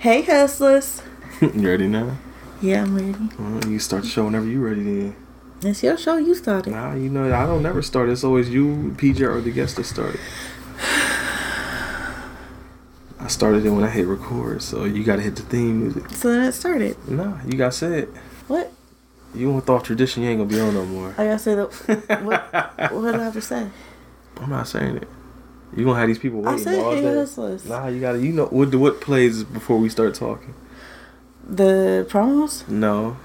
Hey, hustlers. you ready now? Yeah, I'm ready. Well, you start the show whenever you're ready then. It's your show. You started. Nah, you know, I don't never start. It's always you, PJ, or the guest that started. I started it when I hit record, so you gotta hit the theme music. So then it started. Nah, you got said. It. What? You went off tradition, you ain't gonna be on no more. I gotta say the. what, what do I have to say? I'm not saying it. You gonna have these people I waiting said all day. hustlers. Nah, you gotta. You know what? What plays before we start talking? The promos? No.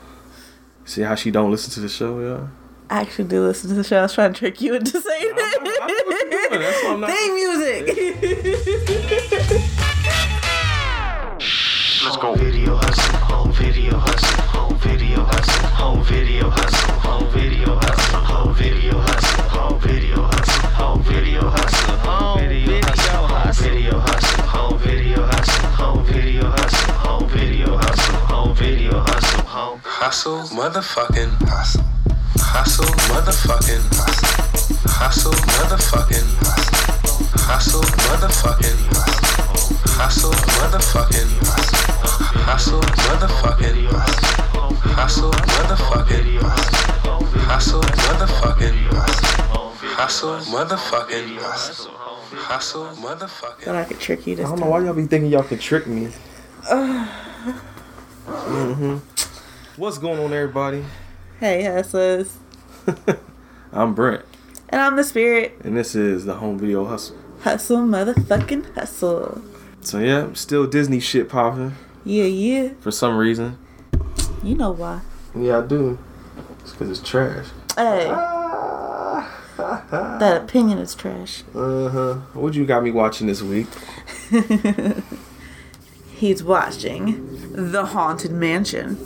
See how she don't listen to the show, yeah. I actually do listen to the show. I was trying to trick you into saying I know- I know what you're doing. That's why I'm not- Theme music. Let's go. Video hustle, home video hustle, home video hustle, home video hustle, home video hustle, home video hustle, home video hustle, home video hustle, home video hustle, home video hustle, home video hustle, home video hustle, home video hustle, home hustle, motherfucking hustle, hustle, motherfucking hustle, hustle, motherfucking hustle, hustle, motherfucking hustle, hustle, motherfucking hustle. Hustle, motherfucking hustle. Hustle, motherfucking hustle. Hustle, motherfucking hustle. Hustle, motherfucking hustle. Hustle, motherfucking. Thought I could trick you I don't time. know why y'all be thinking y'all can trick me. Mm-hmm. What's going on, everybody? Hey, hustlers. I'm Brent, And I'm the spirit. and this is the Home Video Hustle. Hustle, motherfucking hustle. So yeah, still Disney shit popping Yeah, yeah. for some reason. You know why. Yeah, I do. It's because it's trash. Hey, uh that opinion is trash. Uh huh. What you got me watching this week? He's watching The Haunted Mansion.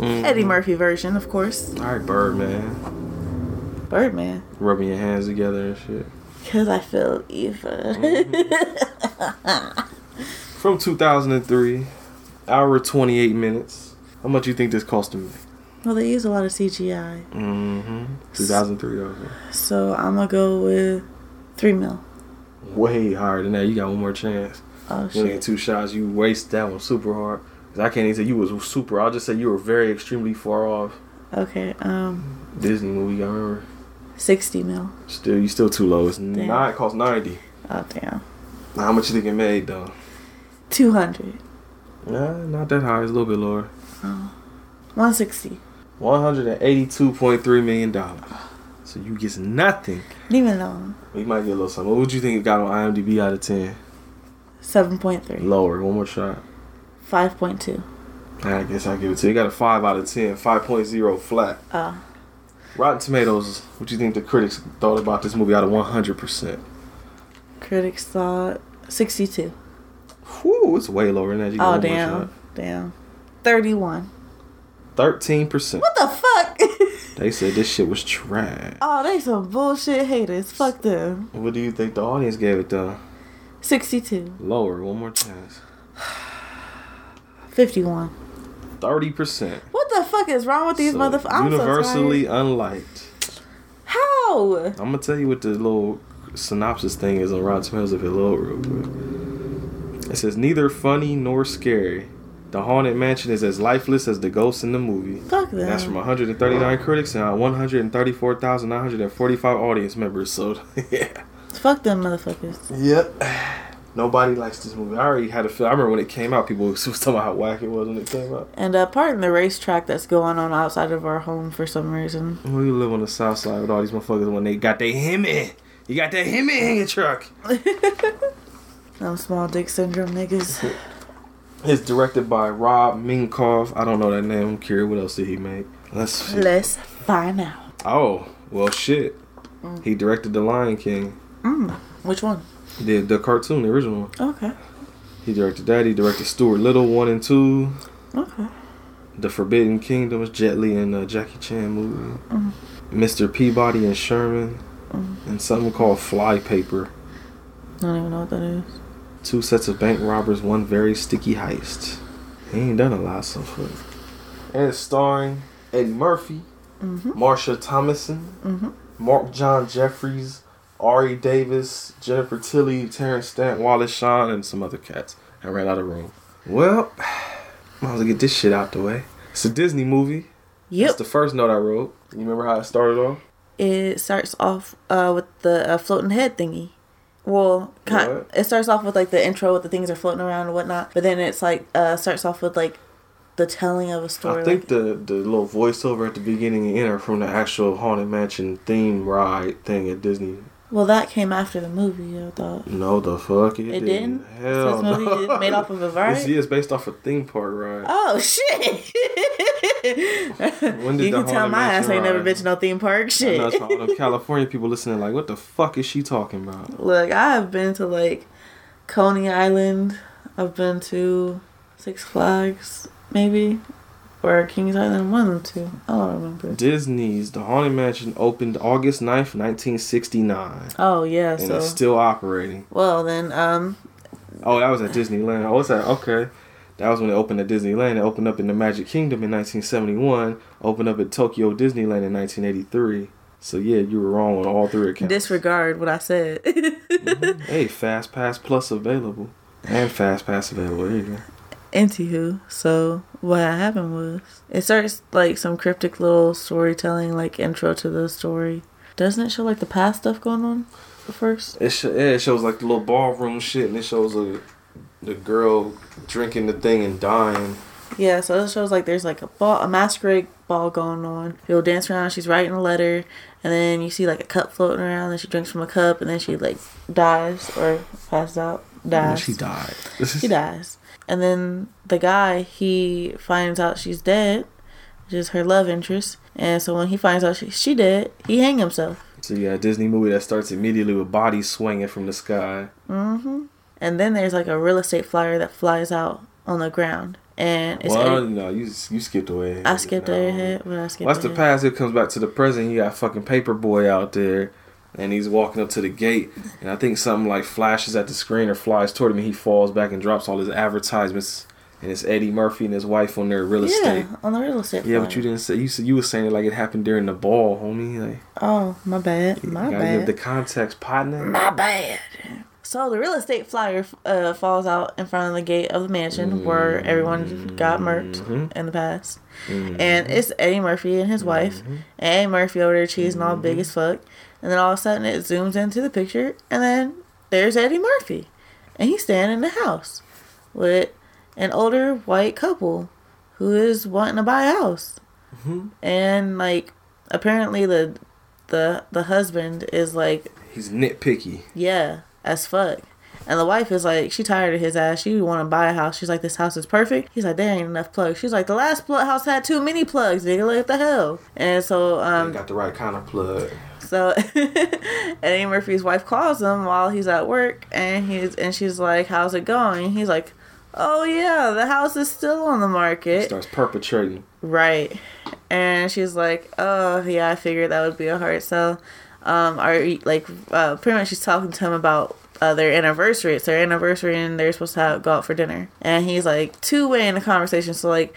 Eddie Murphy version, of course. All right, Birdman, Birdman. rubbing your hands together and shit. Because I feel evil. From 2003, hour 28 minutes. How much you think this cost to me? Well, they use a lot of CGI. Mm-hmm. 2003 also. So I'm going to go with 3 mil. Way higher than that. You got one more chance. Oh, You only get two shots. You waste that one super hard. 'Cause I can't even say you was super. I'll just say you were very extremely far off. Okay, um, Disney movie, I remember. 60 mil. Still, you still too low. It's not. It cost 90. Oh, damn. Now, how much you think it made though? 200. Nah, not that high. It's a little bit lower. 160. One hundred and eighty-two point three million dollars. So you get nothing. Leave me alone. We might get a little something. What would you think it got on IMDb out of ten? 7.3. Lower. One more shot. 5.2. I guess I'll give it to you. It got a 5 out of 10. 5.0 flat. Uh, Rotten Tomatoes, what do you think the critics thought about this movie out of 100%? critics thought 62. Whew, it's way lower than that. You Oh, damn. Damn. 31. 13%. What the fuck? They said this shit was trash. oh, they some bullshit haters. Fuck them. What do you think the audience gave it though? 62. Lower. One more chance. 51. 30%. What the fuck is wrong with these So, motherfuckers? Universally so unliked. How? I'm gonna tell you what the little synopsis thing is on Rotten Tomatoes if it load real quick. It says neither funny nor scary. The haunted mansion is as lifeless as the ghosts in the movie. Fuck them. That's from 139 critics and 134,945 audience members. So yeah. Fuck them motherfuckers. Yep. Nobody likes this movie. I already had a feel. I remember when it came out, people was talking about how whack it was when it came out. And uh, in the racetrack that's going on outside of our home for some reason. We live on the south side with all these motherfuckers when they got their Hemi. You got that Hemi in your truck. Them small dick syndrome niggas. It's directed by Rob Minkoff. I don't know that name. I'm curious. What else did he make? Let's see. Let's find out. Oh, well, shit. He directed The Lion King. Mm. Which one? The, the cartoon, the original one. Okay. He directed that. He directed Stuart Little 1 and 2. Okay. The Forbidden Kingdom was Jet Li and uh, Jackie Chan movie. Mr. Peabody and Sherman. And something called Flypaper. I don't even know what that is. Two sets of bank robbers, one very sticky heist. He ain't done a lot so far. And it's starring Eddie Murphy, Marsha Thomason, Marc John Jefferies, Aree Davis, Jennifer Tilly, Terence Stamp, Wallace Shawn, and some other cats. I ran out of room. Well, Might as well get this shit out the way. It's a Disney movie. Yep. That's the first note I wrote. You remember how it started off? it starts off uh, with the uh, floating head thingy. Well, kind, it starts off with like the intro with the things are floating around and whatnot, but then it's like uh, starts off with like the telling of a story. I think like, the the little voiceover at the beginning and end are from the actual Haunted Mansion theme ride thing at Disney. Well, that came after the movie. I thought No, the fuck it, it didn't. Hell so this movie no. is made off of a ride. yeah, it's based off a theme park ride. Oh shit! When did you the can tell my ass ain't never been to no theme park. I Shit. know it's all the California people listening like, what the fuck is she talking about? Look, I have been to like Coney Island. I've been to Six Flags, maybe, or Kings Island. One of the two. I don't remember. Disney's The Haunted Mansion opened August 9th, 1969. Oh yeah, And so it's still operating. well then, um, Oh, that was at Disneyland. Oh, what's that? Okay. That was when it opened at Disneyland. It opened up in the Magic Kingdom in 1971. Opened up at Tokyo Disneyland in 1983. So yeah, you were wrong on all three accounts. disregard what I said. hey, Fast Pass Plus available. And Fast Pass available. There you go. Anywho, so what happened was it starts like some cryptic little storytelling, like intro to the story. Doesn't it show like the past stuff going on first? It, sh- yeah, it shows like the little ballroom shit, and it shows a, the girl drinking the thing and dying. Yeah, so it shows like there's like a ball, a masquerade ball going on. People dance around. She's writing a letter, and then you see like a cup floating around. Then she drinks from a cup, and then she like dies or passes out. And Dies. she died. She dies, and then the guy he finds out she's dead, which is her love interest. And so when he finds out she, she dead, he hang himself. So a Disney movie that starts immediately with bodies swinging from the sky. Mm-hmm. And then there's like a real estate flyer that flies out on the ground, and it's well, Eddie- no, you you skipped away. I skipped No. ahead. What I skipped What's the past? It comes back to the present. You got fucking paper boy out there, and he's walking up to the gate, and I think something like flashes at the screen or flies toward him, and he falls back and drops all his advertisements. And it's Eddie Murphy and his wife on their real estate. Yeah, on the real estate. Yeah, but you didn't say you said you were saying it like it happened during the ball, homie. Like Oh, my bad. My gotta give bad. the context, partner. My bad. So the real estate flyer uh, falls out in front of the gate of the mansion where everyone got murked Mhm. in the past, Mhm. and it's Eddie Murphy and his wife, and Eddie Murphy over there cheesing all big as fuck, and then all of a sudden it zooms into the picture, and then there's Eddie Murphy, and he's standing in the house with an older white couple who is wanting to buy a house, Mhm. and like apparently the the the husband is like He's nitpicky. yeah, as fuck. And the wife is like, she tired of his ass. She want to buy a house. She's like, this house is perfect. He's like, there ain't enough plugs. She's like, the last plug house had too many plugs. Nigga, like, what the hell? And so, Um, um, got the right kind of plug. So Eddie Murphy's wife calls him while he's at work, and he's and she's like, how's it going? And he's like, oh yeah, the house is still on the market. Starts perpetrating. Right. And she's like, "Oh, yeah, I figured that would be a hard sell." Um, are like, uh, pretty much she's talking to him about uh, their anniversary. It's their anniversary, and they're supposed to have, go out for dinner. And he's like two way in the conversation. So like,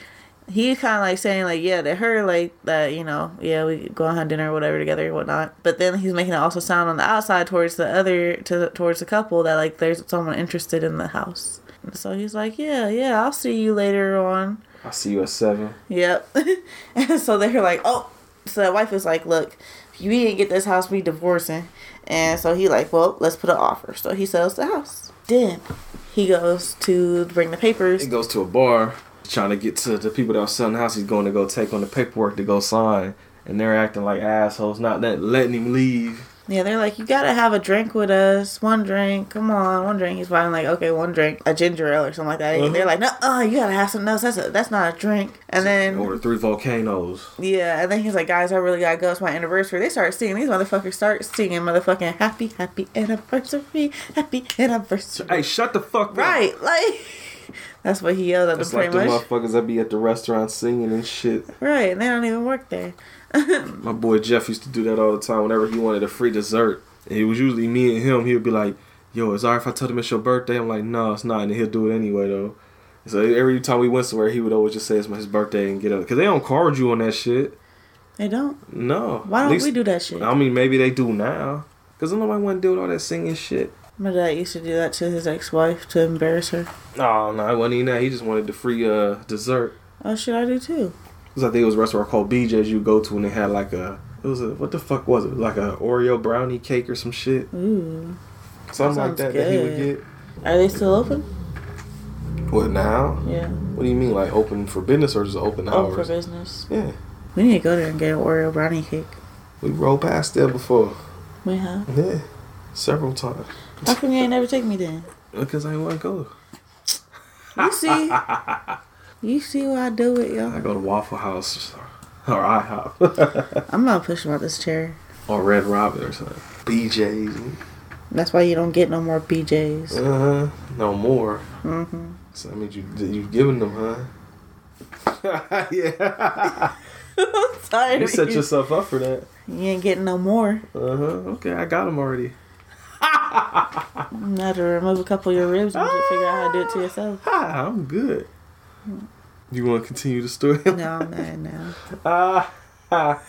he's kind of like saying like, "Yeah, to her like that, you know, yeah, we go have dinner or whatever together and whatnot." But then he's making it also sound on the outside towards the other to towards the couple that like there's someone interested in the house. And so he's like, "Yeah, yeah, I'll see you later on." I'll see you at seven. Yep. and so they're like, oh. So the wife is like, look, if you didn't get this house, we divorcing. And so he like, well, let's put an offer. So he sells the house. Then he goes to bring the papers. He goes to a bar, trying to get to the people that are selling the house. He's going to go take on the paperwork to go sign, and they're acting like assholes, not let, letting him leave. Yeah, they're like, you gotta have a drink with us. One drink. Come on, one drink. He's finally like, okay, one drink. A ginger ale or something like that. And they're like, no, uh, you gotta have something else. That's, a, that's not a drink. And then. Order three volcanoes. Yeah, and then he's like, guys, I really gotta go. It's my anniversary. They start singing. These motherfuckers start singing motherfucking happy, happy anniversary, happy anniversary. Hey, shut the fuck up. right, like that's what he yelled at them It's like pretty the much. motherfuckers that be at the restaurant singing and shit. Right, and they don't even work there. My boy Jeff used to do that all the time whenever he wanted a free dessert. And it was usually me and him. He would be like, yo, it's alright if I tell him it's your birthday? I'm like, no, it's not. And he'll do it anyway, though. So every time we went somewhere, he would always just say it's his birthday and get up. Because they don't card you on that shit. They don't. No. Why don't least- we do that shit? I mean, maybe they do now. Because nobody want to deal with all that singing shit. My dad used to do that to his ex-wife to embarrass her. Oh no, I wasn't even that. He just wanted the free uh dessert. Oh shit, I do too. Cause I think it was a restaurant called BJ's you go to and they had like a it was a what the fuck was it like a Oreo brownie cake or some shit Ooh. something like that that he would get. Are they still open? What now? Yeah. What do you mean like open for business or just open hours? Open for business. Yeah, We need to go there and get an Oreo brownie cake. we rolled past there before. We have. Yeah, several times. How come you ain't never take me then? Because I ain't want to go. You see? you see what I do with I y'all? I go to Waffle House or IHOP I'm not pushing out this chair. or Red Robin or something. BJ's. That's why you don't get no more BJs. Uh huh. No more. Mm-hmm. So that means you you giving them, huh? yeah. I'm Sorry. you set yourself up for that. You ain't getting no more. Uh huh. Okay, I got them already. You have to remove a couple of your ribs and you figure out how to do it to yourself. Ah, I'm good. You want to continue the story? No, I'm not now. Ah. ah.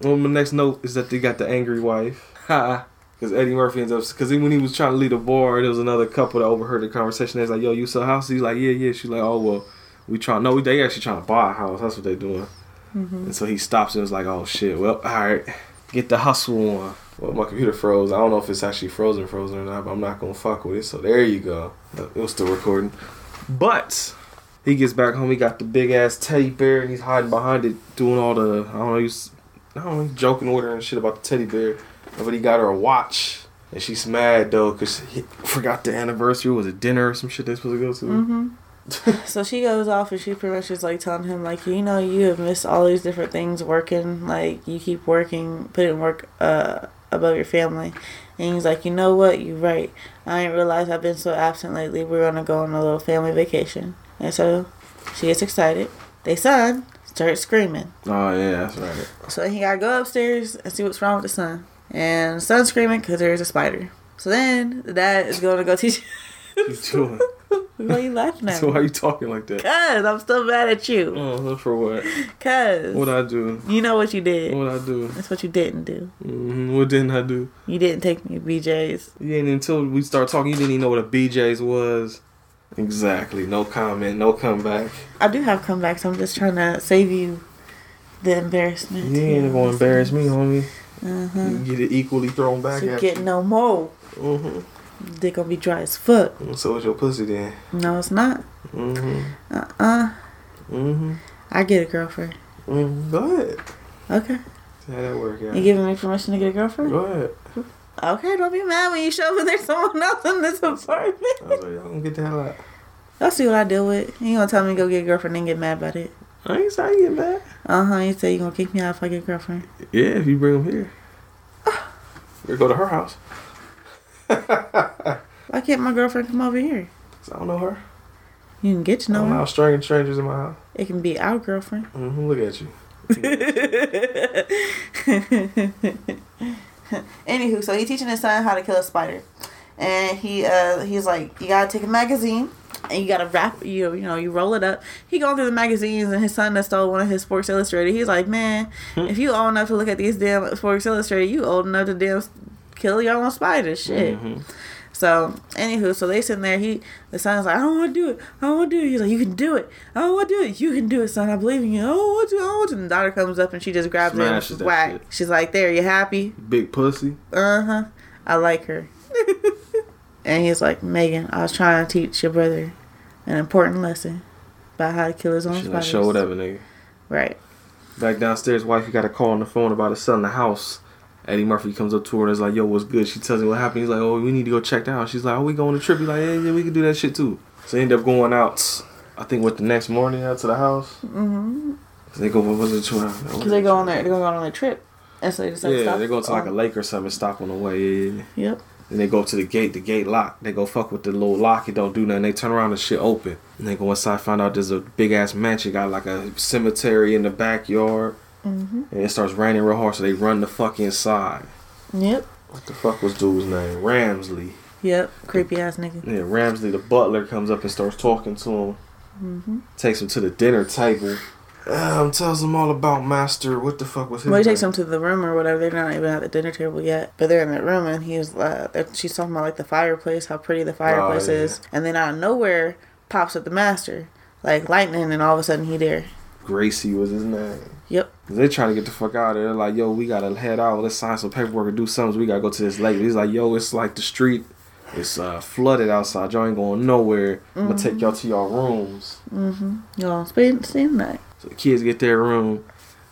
Well, my next note is that they got the angry wife. Ha. Because Eddie Murphy ends up, because when he was trying to lead a bar, there was another couple that overheard the conversation. They was like, "Yo, you sell houses?" He's like, "Yeah, yeah." She's like, "Oh well, we trying. No, they actually trying to buy a house. That's what they doing." And so he stops and was like, "Oh shit. Well, all right, get the hustle on." Well, my computer froze. I don't know if it's actually frozen, frozen or not, but I'm not gonna fuck with it. So there you go. It was still recording. But he gets back home. He got the big ass teddy bear, and he's hiding behind it, doing all the I don't know. He's I don't know. He's joking with her and shit about the teddy bear. But he got her a watch, and she's mad though because he forgot the anniversary. Was it dinner or some shit they supposed to go to? Mm-hmm. So she goes off and she pretty much is like telling him like you know you have missed all these different things working like you keep working putting work uh above your family. And he's like you know what? You're right. I didn't realize I've been so absent lately. We're gonna go on a little family vacation. And so she gets excited. They son starts screaming. Oh yeah, that's right. so he gotta go upstairs and see what's wrong with the son. And the son's screaming because there's a spider. So then the dad is gonna go teach you doing? why are you laughing at so me why you talking like that? Cause I'm still mad at you. Oh, for what? Cause What I do? you know what you did. What I do? That's what you didn't do. hmm What didn't I do? You didn't take me to BJ's. Yeah, ain't until we start talking. You didn't even know what a BJ's was. Exactly. No comment. No comeback. I do have comebacks. I'm just trying to save you the embarrassment. You ain't gonna embarrass me, homie. Uh-huh. You get it equally thrown back at You get no more. you. Dick gonna be dry as fuck. So is your pussy then? No, it's not. hmm Uh-uh. hmm I get a girlfriend. mm Go ahead. Okay. See how that work out. You giving me permission to get a girlfriend? Go ahead. Okay, don't be mad when you show up and there's someone else in this I was apartment. like, y'all gonna get the hell out. I'll see what I deal with. You gonna tell me to go get a girlfriend and get mad about it. I ain't say I get mad. Uh-huh. You say you gonna kick me out if I get a girlfriend. Yeah, if you bring them here. Or go to her house. Why can't my girlfriend come over here? 'Cause I don't know her. You can get to I know don't her. allow strange strangers in my house. It can be our girlfriend. hmm Look at you. Anywho, so he's teaching his son how to kill a spider, and he uh he's like, you gotta take a magazine and you gotta wrap you you know you roll it up. He going through the magazines and his son that stole one of his Sports Illustrated. He's like, man, if you old enough to look at these damn Sports Illustrated, you old enough to damn kill your own spider. Shit. Mhm. So, anywho, so they sitting there. He, the son's like, I don't want to do it. I don't want to do it. He's like, you can do it. I don't want to do it. You can do it, son. I believe in you. I don't want to. I don't want to. And the daughter comes up and she just grabs Smashes him. Whack. shit. She's like, there, you happy? Big pussy. Uh huh. I like her. and he's like, Megan, I was trying to teach your brother an important lesson about how to kill his own She's like, spiders. show whatever, nigga. Right. Back downstairs, wife, you got a call on the phone about his son in the house. Eddie Murphy comes up to her and is like, yo, what's good? She tells him what happened. He's like, oh, we need to go check that out. She's like, oh, we going on a trip. He's like, yeah, yeah, we can do that shit too. So they end up going out, I think, what, the next morning out to the house? Mm-hmm. They go, what was it? Because they go on their, they're going on their trip. And so they decide Yeah, they go to like a lake or something, stop on the way. Yeah, yeah, yeah. Yep. And they go up to the gate, the gate locked. They go fuck with the little lock, it don't do nothing. They turn around, and shit open. And they go inside, find out there's a big ass mansion, got like a cemetery in the backyard. Mm-hmm. And it starts raining real hard, so they run the fuck inside. Yep. What the fuck was dude's name? Ramsley. Yep. Creepy ass nigga. Yeah, Ramsley, the butler, comes up and starts talking to him. Mm-hmm. Takes him to the dinner table. Um, tells him all about Master. What the fuck was his? Well, he name? takes them to the room or whatever. They're not even at the dinner table yet, but they're in that room, and he's uh, she's talking about like the fireplace, how pretty the fireplace Oh, yeah. is, and then out of nowhere pops up the master, like lightning, and all of a sudden he there. Gracie was his name. Yep. They trying to get the fuck out of there. They're like, yo, we gotta head out. Let's sign some paperwork and do something. We gotta go to this lake. He's like, yo, it's like the street. It's uh, flooded outside. Y'all ain't going nowhere. I'm gonna take y'all to y'all rooms. Mm-hmm. Y'all spend spend night. So the kids get their room.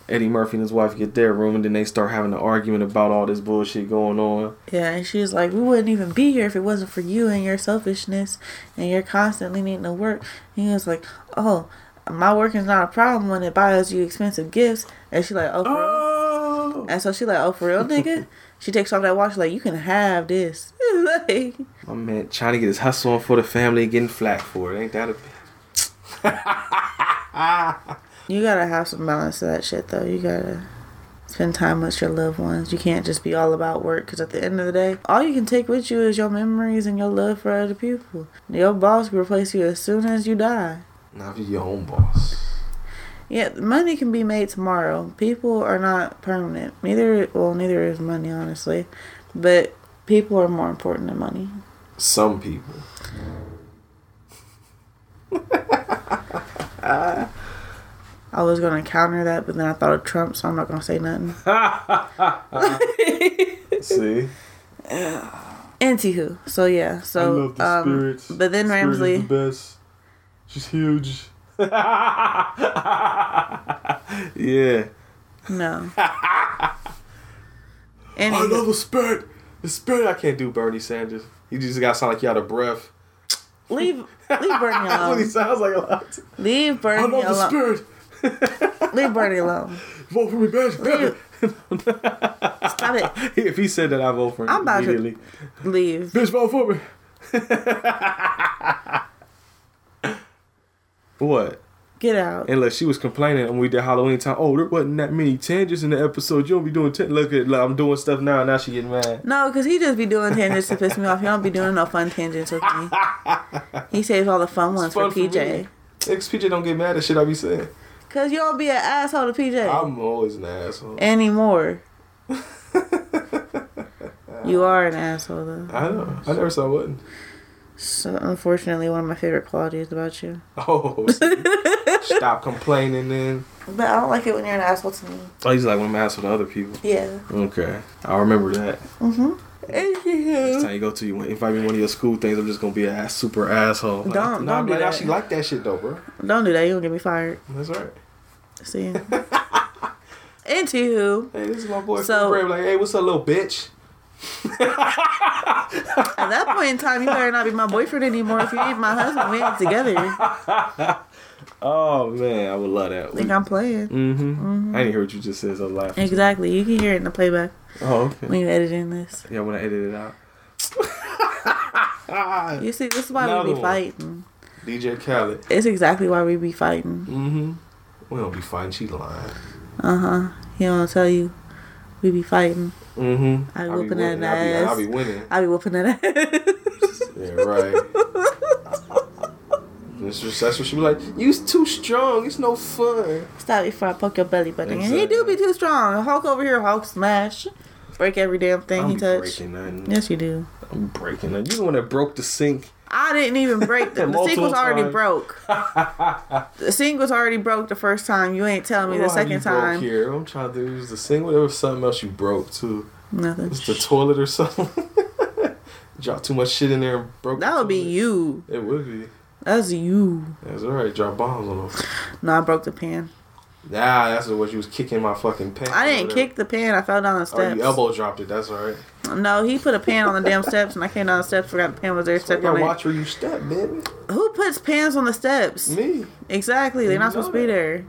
Eddie Murphy and his wife get their room, and then they start having an argument about all this bullshit going on. Yeah, and she's like, we wouldn't even be here if it wasn't for you and your selfishness and your constantly needing to work. And he was like, oh, my working's not a problem when it buys you expensive gifts. And she like, oh, for real? Oh, And so she like, oh, for real, nigga? she takes off that watch like, you can have this. like, my man trying to get his hustle on for the family, getting flack for it. Ain't that a you gotta have some balance to that shit, though. You gotta spend time with your loved ones. You can't just be all about work because at the end of the day, all you can take with you is your memories and your love for other people. Your boss can replace you as soon as you die. Now if you're your own boss. Yeah, money can be made tomorrow. People are not permanent. Neither, well, neither is money, honestly. But people are more important than money. Some people. I was gonna counter that, but then I thought of Trump, so I'm not gonna say nothing. See, Anywho, so yeah, so um, but then Ramsley, best. She's huge. yeah. no. I love the spirit. The spirit. I can't do Bernie Sanders. He just got to sound like you out of breath. leave leave Bernie That's what he alone. sounds like a lot. Leave Bernie alone. I Bernie love the spirit. Leave Bernie alone. Vote for me, bitch. Stop it. if he said that, I vote for him I'm about to- immediately. Leave. Bitch, vote for me. What? Get out. And look, she was complaining when we did Halloween time. Oh, there wasn't that many tangents in the episode. You don't be doing ten. Look at, look, I'm doing stuff now. Now she getting mad. No, because he just be doing tangents to piss me off. He don't be doing no fun tangents with me. He saves all the fun ones fun for PJ. Ex PJ don't get mad at shit I be saying. Because you don't be an asshole to PJ I'm always an asshole. anymore. you are an asshole, though. I know. I never saw what. So, unfortunately, one of my favorite qualities about you. Oh, stop complaining then. But I don't like it when you're an asshole to me. Oh, he's like when I'm an asshole to other people. Yeah. Okay, I'll remember that. Mm-hmm. Next time you go to you invite me to one of your school things, I'm just gonna be a ass, super asshole. Like, Don't- nah, don't do man, I that. actually like that shit though, bro. Don't do that. You're going to get me fired. That's right. See? Anywho, Hey, this is my boy. So- So, like, hey, what's up, little bitch? At that point in time, you better not be my boyfriend anymore. If you ain't my husband, we ain't together. Oh man, I would love that. think I'm playing. Mm-hmm. I didn't hear what you just said, so I laughing. Exactly. You can hear it in the playback Oh, okay. when you're editing this. Yeah, when I edit it out. You see, this is why Another we be one. fighting. DJ Khaled. It's exactly why we be fighting. Mm-hmm. We don't be fighting. She lying. Uh huh. He don't tell you. We be fighting. Mm-hmm. I be be whooping that winning. I be, ass. I be winning. I be whooping that ass. Yeah, right. That's just, that's what she be like. You's too strong. It's no fun. Stop before I poke your belly button. And he do be too strong. Hulk over here, Hulk smash. Break every damn thing I'm he be touch. breaking nothing. Yes, you do. I'm breaking it. You the one that broke the sink. I didn't even break the, the sink was already times. broke. the sink was already broke the first time. You ain't telling me the second time. Here, I'm trying to use the sink. There was something else you broke too. Nothing. It's the toilet or something. Drop too much shit in there and broke. That would be you. It would be. That's you. That's alright. Drop bombs on them. No, I broke the pan. Nah, that's what you was kicking my fucking pan. I didn't kick the pan. I fell down the steps. Oh, you elbow dropped it. That's alright. No, he put a pan on the damn steps, and I came down the steps, forgot the pan was there, So you stepped gotta on it. watch where you step, baby. Who puts pans on the steps? Me. Exactly, they're You not supposed to be there.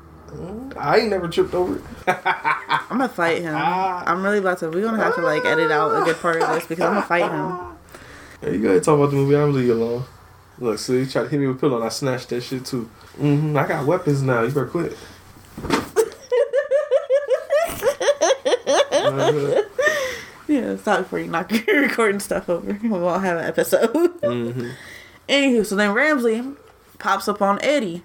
I ain't never tripped over it. I'm gonna fight him. Ah. I'm really about to. We're gonna have to like edit out a good part of this because I'm gonna fight him. Hey, you gotta talk about the movie. I'm leaving you alone. Look, see, you tried to hit me with a pillow and I snatched that shit too. Mm-hmm. I got weapons now. You better quit. Uh, Yeah, stop before you knock your recording stuff over. We won't have an episode. mhm. Anywho, so then Ramsley pops up on Eddie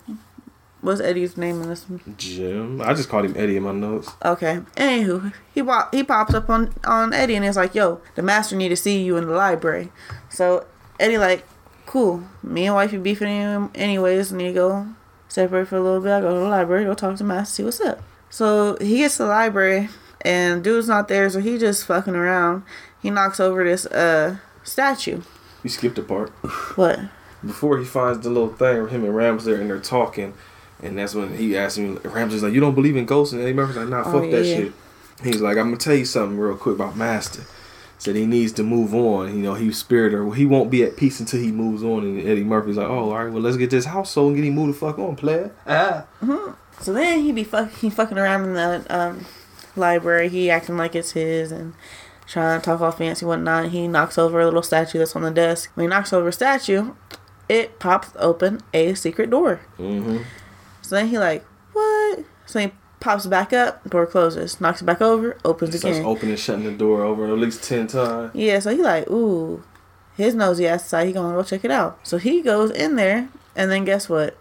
What's Eddie's name in this one? Jim. I just called him Eddie in my notes. Okay. Anywho, he pop, he pops up on on Eddie and is like, "Yo, the master need to see you in the library." So Eddie like, "Cool. Me and wifey beefing him anyways. Need to go separate for a little bit. I go to the library, go talk to master, see what's up." So he gets to the library and dude's not there, so he just fucking around. He knocks over this uh statue. You skipped a part. What? Before he finds the little thing where him and Rams there and they're talking, and that's when he asks me, Ramsey's like, You don't believe in ghosts? And Eddie Murphy's like, Nah, Oh, fuck that yeah. shit. He's like, I'm gonna tell you something real quick about Master. Said he needs to move on. You know, he's spirit or he won't be at peace until he moves on. And Eddie Murphy's like, Oh, all right, well let's get this house sold and get him moved the fuck on, player. Ah. So then he be fuck he fucking around in the um library. He acting like it's his and trying to talk all fancy and whatnot. He knocks over a little statue that's on the desk. When he knocks over a statue, it pops open a secret door. Mm-hmm. So then he like what? So he pops back up, door closes, knocks it back over, opens Starts again. Starts opening, and shutting the door over at least ten times. Yeah, so he like, ooh, his nosy ass side, he gonna go check it out. So he goes in there, and then guess what?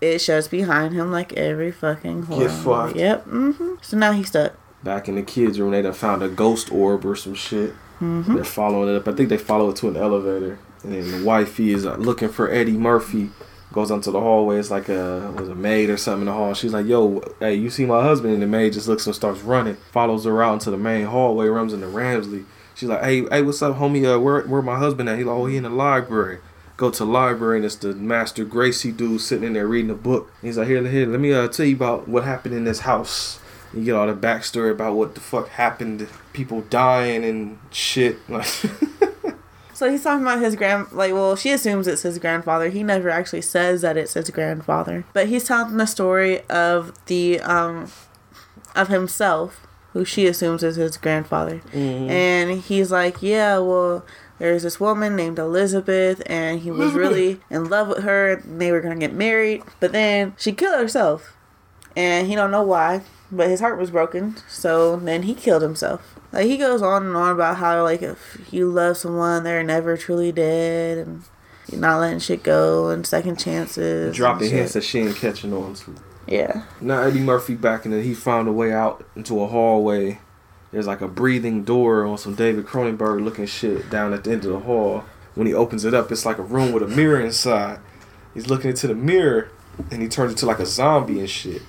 It shuts behind him like every fucking horror. Get fucked. Yep. hmm So now he's stuck. Back in the kids' room, they done found a ghost orb or some shit. Mm-hmm. They're following it up. I think they follow it to an elevator, and then the wifey is uh, looking for Eddie Murphy. Goes onto the hallway. It's like a was a maid or something in the hall. She's like, "Yo, hey, you see my husband?" And the maid just looks and starts running. Follows her out into the main hallway. Runs into Ramsley. She's like, "Hey, hey, what's up, homie? Uh, where where my husband at?" He's like, "Oh, he in the library." Go to the library and it's the Master Gracie dude sitting in there reading a book. He's like, "Here, here, let me uh, tell you about what happened in this house." You get all the backstory about what the fuck happened, people dying and shit. Like, So he's talking about his grand, like, well, she assumes it's his grandfather. He never actually says that it's his grandfather, but he's telling the story of the, um, of himself, who she assumes is his grandfather, and he's like, yeah, well, there's this woman named Elizabeth, and he was really in love with her. And they were gonna get married, but then she killed herself, and he don't know why, but his heart was broken. So then he killed himself. Like he goes on and on about how like if you love someone, they're never truly dead, and you're not letting shit go, and second chances. dropping hints that she ain't catching on to. Yeah. Now Eddie Murphy back in it, he found a way out into a hallway. There's like a breathing door on some David Cronenberg looking shit down at the end of the hall. When he opens it up, it's like a room with a mirror inside. He's looking into the mirror and he turns into like a zombie and shit.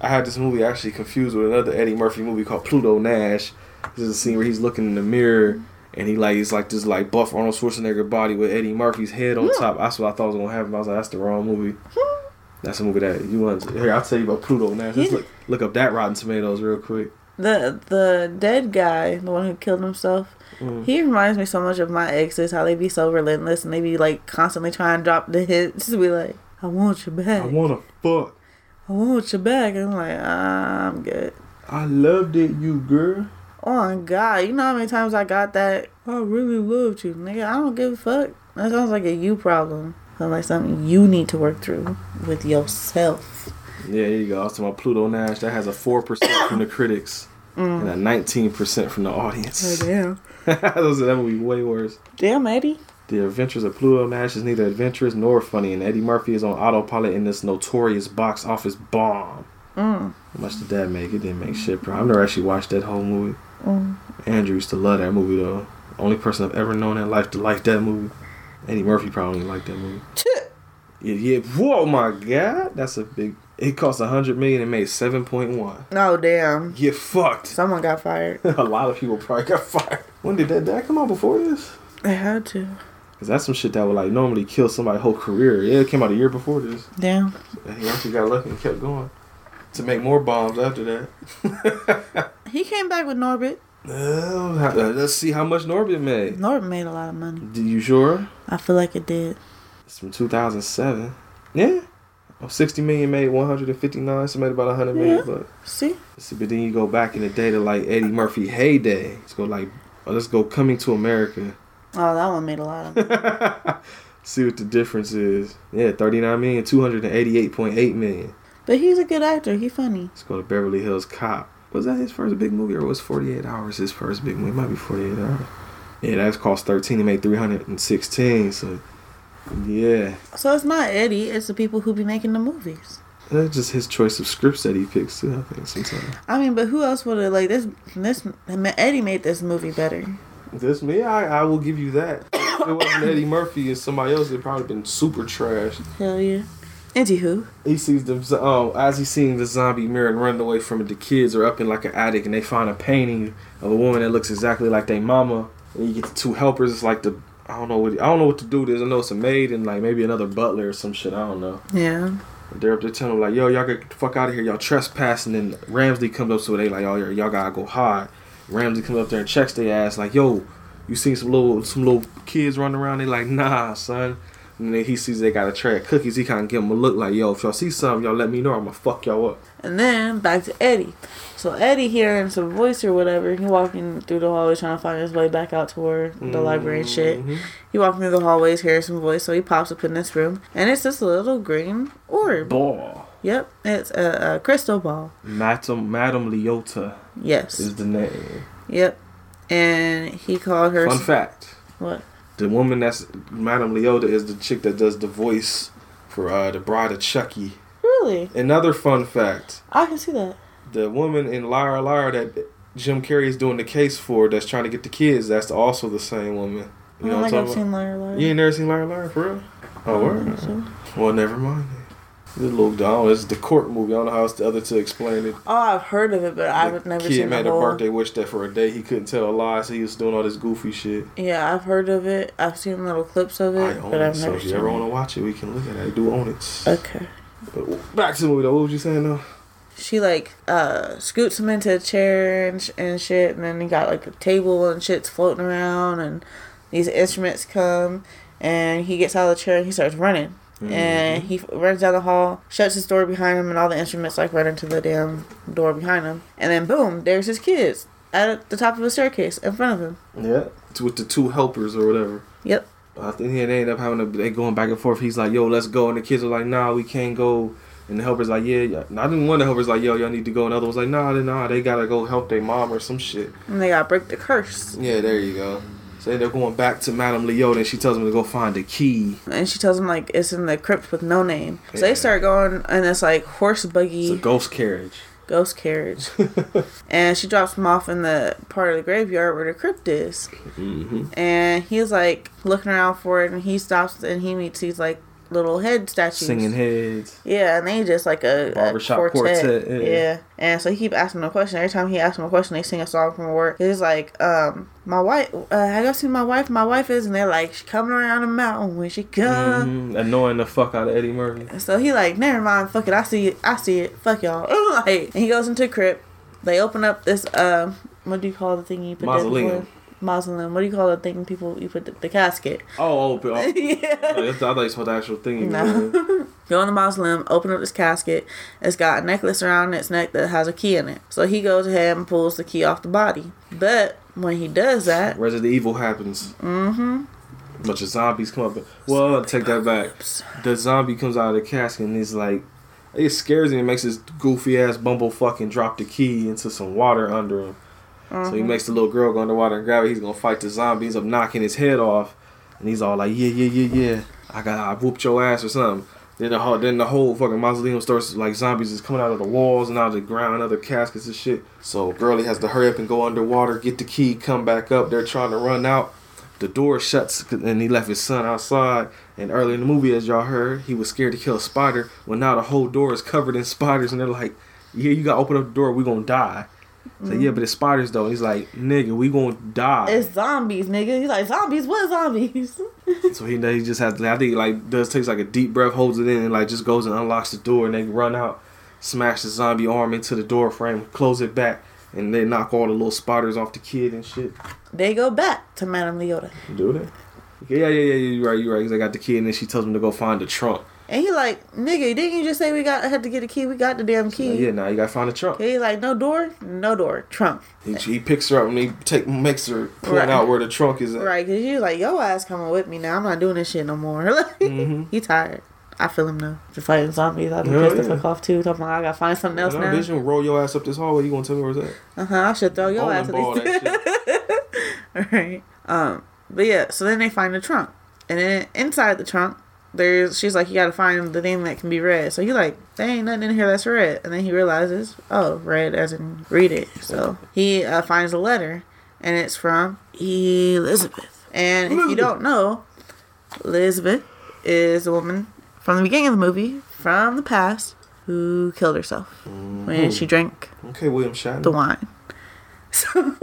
I had this movie actually confused with another Eddie Murphy movie called Pluto Nash. This is a scene where he's looking in the mirror and he like he's like this like buff Arnold Schwarzenegger body with Eddie Murphy's head on top. That's what I thought was gonna happen. I was like, that's the wrong movie. That's a movie that you want. To, here, I'll tell you about Pluto Nash. Let's look look up that Rotten Tomatoes real quick. The the dead guy, the one who killed himself, Mm. he reminds me so much of my exes. How they be so relentless and they be like constantly trying to drop the hits. Just be like, I want you back. I wanna fuck. I want you back. And I'm like, ah, I'm good. I loved it, you girl. Oh my god, you know how many times I got that? I really loved you, nigga. I don't give a fuck. That sounds like a you problem. Sounds like something you need to work through with yourself. Yeah, here you go. I was talking about Pluto Nash. That has a four percent from the critics and a nineteen percent from the audience. Oh, damn. Those that movie way worse. Damn, Eddie. The Adventures of Pluto Nash is neither adventurous nor funny, and Eddie Murphy is on autopilot in this notorious box office bomb. Mm. How much did that make? It didn't make shit, bro. I've never actually watched that whole movie. Mm. Andrew used to love that movie though. Only person I've ever known in life to like that movie. Eddie Murphy probably liked that movie. Yeah, yeah. Whoa, my God, that's a big. It cost a hundred million and made seven point one. Oh, damn. Get fucked. Someone got fired. a lot of people probably got fired. When did that? Did that come out before this? They had to. Cause that's some shit that would like normally kill somebody's whole career. Yeah, it came out a year before this. Damn. And he actually got lucky and kept going to make more bombs after that. He came back with Norbit. Uh, let's see how much Norbit made. Norbit made a lot of money. Do you sure? I feel like it did. It's from 2007. Yeah. Oh, 60 million made 159, so made about 100 million. Yeah. But, See? see, but then you go back in the day to like Eddie Murphy heyday. Let's go like, oh, let's go Coming to America. Oh, that one made a lot of money. see what the difference is. Yeah, 39 million, 288.8 million. But he's a good actor. He funny. Let's go to Beverly Hills Cop. Was that his first big movie or was 48 Hours his first big movie? It might be 48 Hours. Yeah, that's cost 13 to make 316. So, yeah. So it's not Eddie. It's the people who be making the movies. That's just his choice of scripts that he picks too. I think sometimes. I mean, but who else would have like this? This Eddie made this movie better. This me, I, I will give you that. if it wasn't Eddie Murphy and somebody else, it'd probably been super trash. Hell yeah. Anywho, He sees them. Um, oh, as he's seeing the zombie mirror and running away from it, the kids are up in like an attic and they find a painting of a woman that looks exactly like their mama. And you get the two helpers. It's like the I don't know what I don't know what to do. There's I know it's a maid and like maybe another butler or some shit. I don't know. yeah. They're up there telling them like, "Yo, y'all get the fuck out of here. Y'all trespassing." And then Ramsey comes up, so they like, "Oh, y'all gotta go hide." Ramsey comes up there and checks their ass like, "Yo, you seen some little some little kids running around?" They like, "Nah, son." And then he sees they got a tray of cookies. He kind of give them a look like, "Yo, if y'all see something, y'all let me know. I'ma fuck y'all up." And then back to Eddie. So Eddie hearing some voice or whatever, he walking through the hallway trying to find his way back out toward the mm-hmm. library and shit. He walking through the hallways, hearing some voice, so he pops up in this room, and it's this little green orb. Ball. Yep, it's a, a crystal ball. Madame Madame Leota Yes. is the name. Yep. And he called her. Fun fact: What? The woman that's Madame Leota is the chick that does the voice for uh, the Bride of Chucky. Really? Another fun fact: I can see that. the woman in Liar Liar that Jim Carrey is doing the case for, that's trying to get the kids, that's also the same woman. I You know don't what I'm think I've talking seen Liar Liar. You ain't never seen Liar Liar for real? Oh, word. so. Well, never mind. Little doll. This is the court movie. I don't know how else the other to explain it. Oh, I've heard of it, but I've The never kid seen made the a birthday wish that for a day he couldn't tell a lie, so he was doing all this goofy shit. Yeah, I've heard of it. I've seen little clips of I it, own but it, I've so never if you ever want to watch it, we can look at it. I do own it. Okay. But back to the movie though. What was you saying though? She like uh scoots him into a chair and sh- and shit, and then he got like a table and shit's floating around, and these instruments come, and he gets out of the chair and he starts running. And mm-hmm. he f- runs down the hall, shuts his door behind him, and all the instruments like run into the damn door behind him. And then boom, there's his kids at the top of a staircase in front of him. Yeah. It's with the two helpers or whatever. Yep. I think they ended up having a, they going back and forth. He's like, "Yo, let's go," and the kids are like, "Nah, we can't go." And the helper's like, "Yeah, yeah." And I didn't want the helper's like, "Yo, y'all need to go," and the other one's like, "Nah, nah, they gotta go help their mom or some shit." And they gotta break the curse. Yeah, there you go. So they're going back to Madame Leota, and she tells them to go find the key. And she tells him like it's in the crypt with no name. So Yeah. they start going in this like horse buggy. It's a ghost carriage. ghost carriage. and she drops him off in the part of the graveyard where the crypt is. hmm And he's like looking around for it and he stops and he meets He's like little head statues. Singing heads. Yeah, and they just like a, a Barbershop quartet. quartet, yeah. And so he keep asking them a question. Every time he asks them a question, they sing a song from work. He's like, um, my wife, uh, have y'all seen my wife? My wife is, and they're like, she coming around the mountain when she come. hmm Annoying the fuck out of Eddie Murphy. So he like, never mind, fuck it, I see it, I see it, fuck y'all. like, and he goes into the crypt. They open up this, um, what do you call the thing you put Mausoleum. Mausoleum. What do you call the thing people you put the, the casket? Oh, oh, but- oh. yeah. I thought you saw the actual thing. No. Go in the mausoleum, open up this casket. It's got a necklace around its neck that has a key in it. So he goes ahead and pulls the key off the body. But when he does that, Resident Evil happens. Mm-hmm. A bunch of zombies come up. Well, I'll take that back. The zombie comes out of the casket and he's like, it scares him. It makes this goofy ass bumble fucking drop the key into some water under him. So he uh-huh. makes the little girl go underwater and grab it. He's gonna fight the zombie. He's up knocking his head off, and he's all like, "Yeah, yeah, yeah, yeah. I got, I whooped your ass or something." Then the whole, then the whole fucking mausoleum starts like zombies is coming out of the walls and out of the ground, other caskets and shit. So Girlie has to hurry up and go underwater, get the key, come back up. They're trying to run out. The door shuts, and he left his son outside. And early in the movie, as y'all heard, he was scared to kill a spider. Well, now the whole door is covered in spiders, and they're like, "Yeah, you gotta open up the door. We gonna die." So yeah, but it's spiders though. He's like, "Nigga, we gonna die." it's zombies, nigga. He's like, zombies? What zombies? So he he just has to, I think like does takes like a deep breath, holds it in, and like just goes and unlocks the door, and they run out, smash the zombie arm into the door frame, close it back, and they knock all the little spiders off the kid and shit. they go back to Madame Leota. Do they? Yeah, yeah, yeah, yeah. You're right. You're right. 'cause they got the kid, and then she tells him to go find the trunk. And he like, nigga, didn't you just say we got had to get a key? We got the damn key. Yeah, now you gotta find the trunk. He like, no door, no door, trunk. He, he picks her up and he take makes her point Right. out where the trunk is at. Right, cause you like, yo ass coming with me now. I'm not doing this shit no more. Like, Mhm. he tired. I feel him now. For fighting zombies, I've been pissed the fuck off too. Talking about I gotta find something else now. bitch, you gonna roll your ass up this hallway. You gonna tell me where's that? Uh huh. I should throw your Bowling ass at that shit. Alright. Um. But yeah. So then they find the trunk, and then inside the trunk, there's she's like you gotta find the thing that can be read. So he like there ain't nothing in here that's red, and then he realizes oh read as in read it. So he uh, finds a letter, and it's from Elizabeth. And if you don't know, Elizabeth is a woman from the beginning of the movie from the past who killed herself when she drank Okay, William Shatner. the wine. So,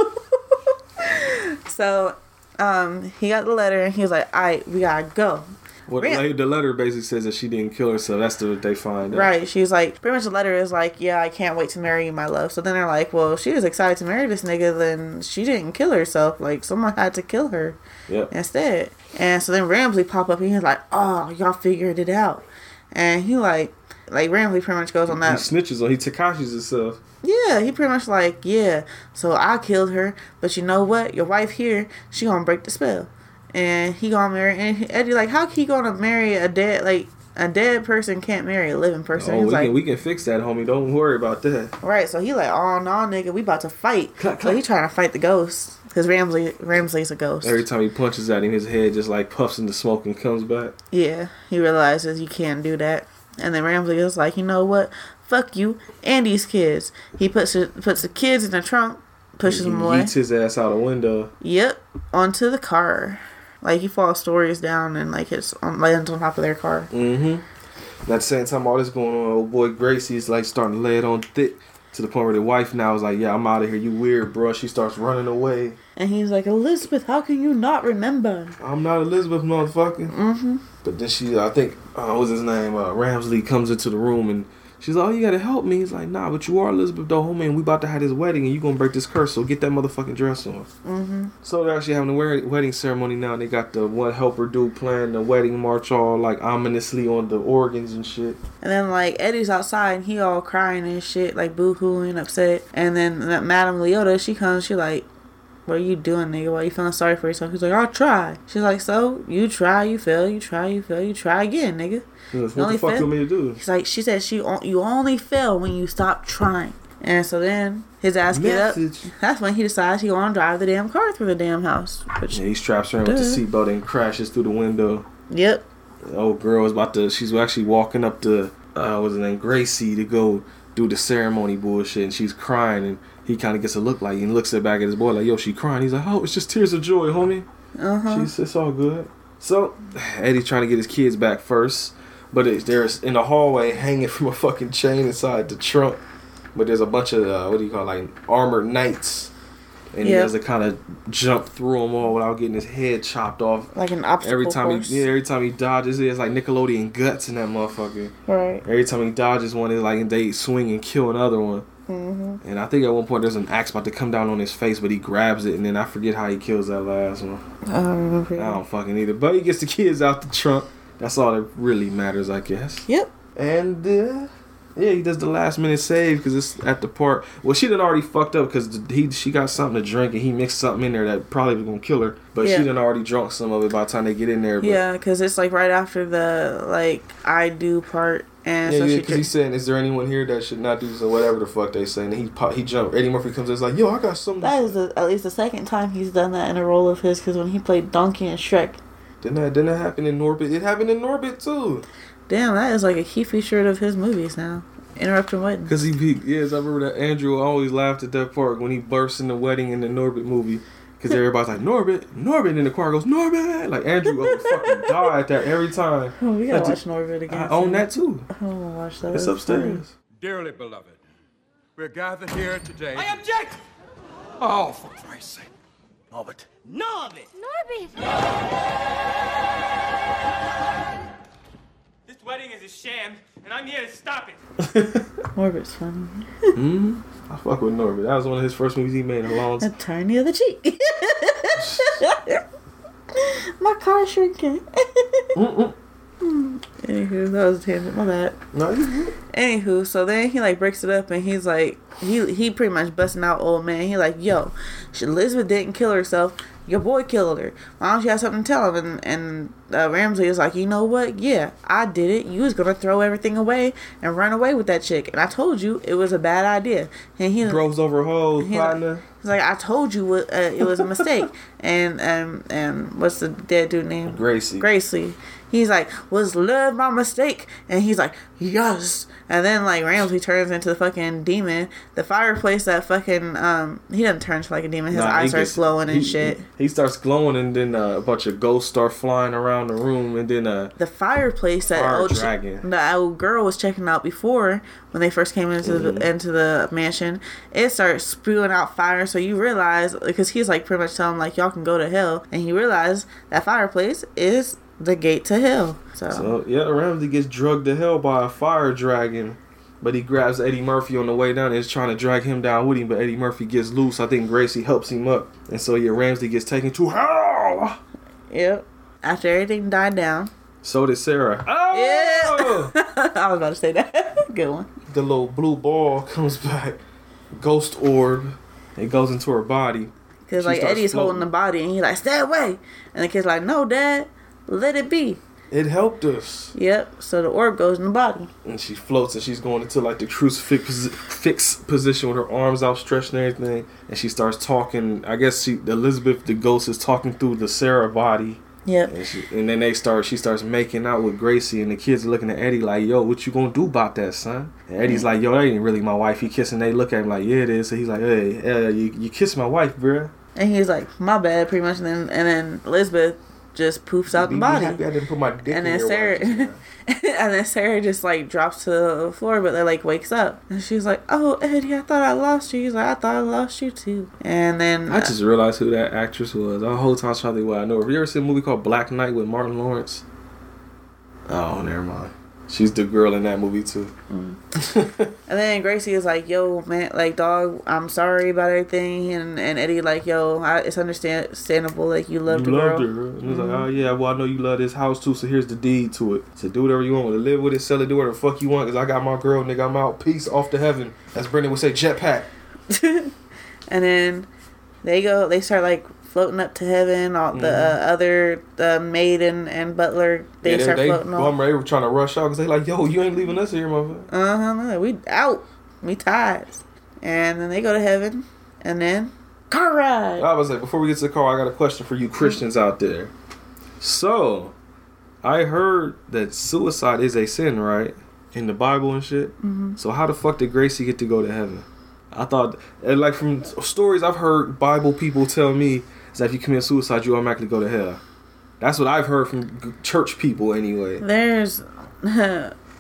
so um, he got the letter and he was like, "All right, we gotta go." What Ram- the, letter basically says that she didn't kill herself. That's the what they find. out. Right. She's like, pretty much the letter is like, yeah, I can't wait to marry you, my love. So then they're like, well, she was excited to marry this nigga, then she didn't kill herself. Like, someone had to kill her Yep. instead. And so then Ramsey pop up and he's like, oh, y'all figured it out. And he like, like Ramsley pretty much goes on that. He snitches on. He Tekashi's himself. Yeah, he pretty much like, yeah. So I killed her, but you know what? Your wife here, she gonna break the spell, and he gonna marry. And Eddie like, how he gonna marry a dead like a dead person can't marry a living person? Oh, He's we like, can we can fix that, homie. Don't worry about that. right. So he like, oh no, nigga, we about to fight. So he trying to fight the ghost because Ramsley Ramsley's a ghost. Every time he punches at him, his head just like puffs into smoke and comes back. Yeah, he realizes you can't do that. And then Ramsley is like, you know what? Fuck you and these kids. He puts it, puts the kids in the trunk, pushes he them away. eats his ass out a window. Yep, onto the car. Like he falls stories down and like hits on lands on top of their car. Mm-hmm. At the same time, all this going on, old boy Gracie's like starting to lay it on thick to the point where the wife now is like, "Yeah, I'm out of here. You weird, bro." She starts running away. And he's like, Elizabeth, how can you not remember? I'm not Elizabeth, motherfucker. Mm-hmm. But then she, I think, uh, what was his name? Uh, Ramsley comes into the room and she's like, "Oh, you gotta help me." He's like, "Nah, but you are Elizabeth, homie, and we about to have this wedding, and you gonna break this curse. So get that motherfucking dress on." Mm-hmm. So they're actually having a wedding ceremony now. And they got the one helper dude playing the wedding march all like ominously on the organs and shit. And then like Eddie's outside and he all crying and shit, like boo hooing, upset. And then that Madame Leota, she comes, she like, What are you doing, nigga? Why are you feeling sorry for yourself? He's like, I'll try. She's like, So you try, you fail, you try, you fail, you try again, nigga. You what the fuck fail- you want me to do? He's like, she said she on- you only fail when you stop trying. And so then his ass get up. That's when he decides he gonna drive the damn car through the damn house. Which, Yeah, he straps her in with the seatbelt and crashes through the window. yep. The old girl is about to. She's actually walking up to uh, what's her name, Gracie, to go do the ceremony bullshit, and she's crying, and he kind of gets a look like, and looks at back at his boy like, "Yo, she crying." He's like, "Oh, it's just tears of joy, homie." Uh huh. She's it's all good. So Eddie's trying to get his kids back first, but it, there's in the hallway hanging from a fucking chain inside the trunk. But there's a bunch of uh, what do you call it, like armored knights, and he has to kind of jump through them all without getting his head chopped off. Like an obstacle Every time course. he yeah, every time he dodges, it's like Nickelodeon guts in that motherfucker. Right. Every time he dodges one, it's like they swing and kill another one. Mm-hmm. And I think at one point there's an axe about to come down on his face, but he grabs it, and then I forget how he kills that last one. I don't remember. I don't fucking either. But he gets the kids out the trunk. That's all that really matters, I guess. Yep. And uh, yeah, he does the last minute save because it's at the part. Well, she done already fucked up because he she got something to drink and he mixed something in there that probably was gonna kill her. But Yeah. she done already drunk some of it by the time they get in there. But Yeah, because it's like right after the like I do part, and Yeah, so yeah, because he's saying, "Is there anyone here that should not do so?" Whatever the fuck they saying. And he pop, he jumped. Eddie Murphy comes in, it's like, "Yo, I got something." that is the, at least the second time he's done that in a role of his. Because when he played Donkey and Shrek, Didn't that didn't that happen in Norbit? It happened in Norbit too. Damn, that is like a key feature of his movies now. Interrupting weddings. Cause he, he yes, I remember that Andrew always laughed at that part when he bursts in the wedding in the Norbit movie. Cause everybody's like Norbit, Norbit, and the choir goes Norbit. Like Andrew would fucking die at that every time. Oh, we gotta I watch Norbit again. I own soon. that too. I wanna watch that. It's That's funny. upstairs. Dearly beloved, we're gathered here today. I object! Oh, for Christ's sake. Norbit. Norbit! Norbit! This wedding is a sham, and I'm here to stop it. Norbit's funny. hmm I fuck with Norbit. That was one of his first movies he made in a long time. Attorney of the cheek. My car's shrinking. Mm-mm. Anywho, that was a tangent. My bad. No, you good. Anywho, so then he like breaks it up and he's like, he he pretty much busting out old man. He like, yo, she, Elizabeth didn't kill herself. Your boy killed her. Why don't you have something to tell him? And and uh, Ramsey is like, you know what? Yeah, I did it. You was gonna throw everything away and run away with that chick. And I told you it was a bad idea. And he Bros over hoes, He- partner. He's like, I told you what, uh, it was a mistake. and um and what's the dead dude name? Gracie. Gracie. He's like, "Was love my mistake?" And he's like, "Yes." And then like Ramsey turns into the fucking demon. The fireplace that fucking um he doesn't turn into like a demon. His Nah, eyes starts gets- glowing and he- shit. He, starts glowing, and then uh, a bunch of ghosts start flying around the room, and then uh, the fireplace that old ch- dragon. the old girl was checking out before when they first came into Mm-hmm. the into the mansion. It starts spewing out fire, so you realize because he's like pretty much telling like y'all can go to hell, and he realized that fireplace is the gate to hell. So, so yeah, Ramsey gets drugged to hell by a fire dragon. But he grabs Eddie Murphy on the way down and is trying to drag him down with him. But Eddie Murphy gets loose. I think Gracie helps him up. And so, yeah, Ramsey gets taken to hell. yep. After everything died down, So did Sarah. Oh! Yeah. I was about to say that. Good one. the little blue ball comes back. Ghost orb. It goes into her body. Because She like Eddie's holding the body, and he's like, "Stay away!" And the kid's like, "No, Dad, let it be." It helped us. Yep. So the orb goes in the body. And she floats and she's going into like the crucifix fix position with her arms outstretched and everything. And she starts talking. I guess she, Elizabeth, the ghost, is talking through the Sarah body. Yep. And, she, and then they start. She starts making out with Gracie, and the kids are looking at Eddie like, "Yo, what you gonna do about that, son?" And Eddie's like, "Yo, that ain't really my wife." He kissing. They look at him like, "Yeah, it is." So he's like, "Hey, uh, you you kissed my wife, bruh." And he's like, "My bad," pretty much. And then and then Elizabeth just poofs out the body. happy I didn't put my dick And then Sarah, and then Sarah just like drops to the floor, but then like wakes up, and she's like, "Oh, Eddie, I thought I lost you." He's like, "I thought I lost you too." And then I uh, just realized who that actress was. The whole time I was trying to think what I know. Have you ever seen a movie called Black Knight with Martin Lawrence? Oh, never mind. She's the girl in that movie too. Mm-hmm. And then Gracie is like, "Yo, man, like, dog, I'm sorry about everything." And and Eddie like, "Yo, I, it's understandable. Like, you loved you the loved girl." her. And he's like, mm-hmm. oh yeah, well I know you love this house too, so here's the deed to it. So do whatever you want with it. Live with it, sell it, do whatever the fuck you want, because I got my girl, nigga. I'm out. Peace, off to heaven. As Brendan would say, jetpack. and then they go. They start like floating up to heaven. All the uh, other uh, maid and, and butler they Mm-hmm. Yeah, start they, floating off. bummer, they were trying to rush out because they like, yo, you ain't leaving us here, motherfucker. Uh huh. No, we out. We tied. And then they go to heaven. And then car ride. I was like, before we get to the car, I got a question for you Christians out there. So, I heard that suicide is a sin, right? In the Bible and shit. Mm-hmm. So how the fuck did Gracie get to go to heaven? I thought, and like from stories I've heard, Bible people tell me is that if you commit suicide, you automatically go to hell. That's what I've heard from church people anyway. There's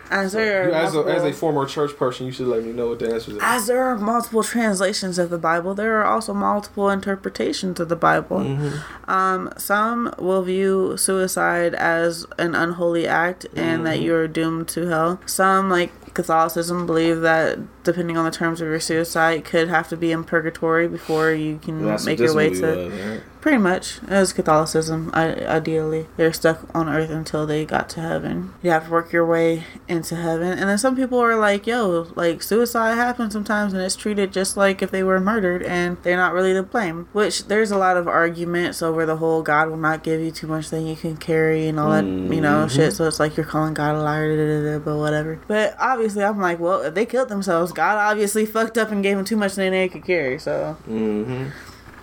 as there are You, as, a, as a former church person, you should let me know what the answer is. as there are multiple translations of the Bible, there are also multiple interpretations of the Bible. Mm-hmm. Um, some will view suicide as an unholy act and that Mm-hmm. you are doomed to hell. Some, like Catholicism, believe that depending on the terms of your suicide, could have to be in purgatory before you can make your way to. was, right? Pretty much, as Catholicism, I, ideally. They're stuck on earth until they got to heaven. You have to work your way into heaven. And then some people are like, yo, like, suicide happens sometimes and it's treated just like if they were murdered and they're not really to blame. Which, there's a lot of arguments over the whole God will not give you too much than you can carry and all that, you know, shit. So it's like you're calling God a liar, da, da, da, but whatever. But obviously, I'm like, well, if they killed themselves, God obviously fucked up and gave them too much than they could carry, so. Mm-hmm.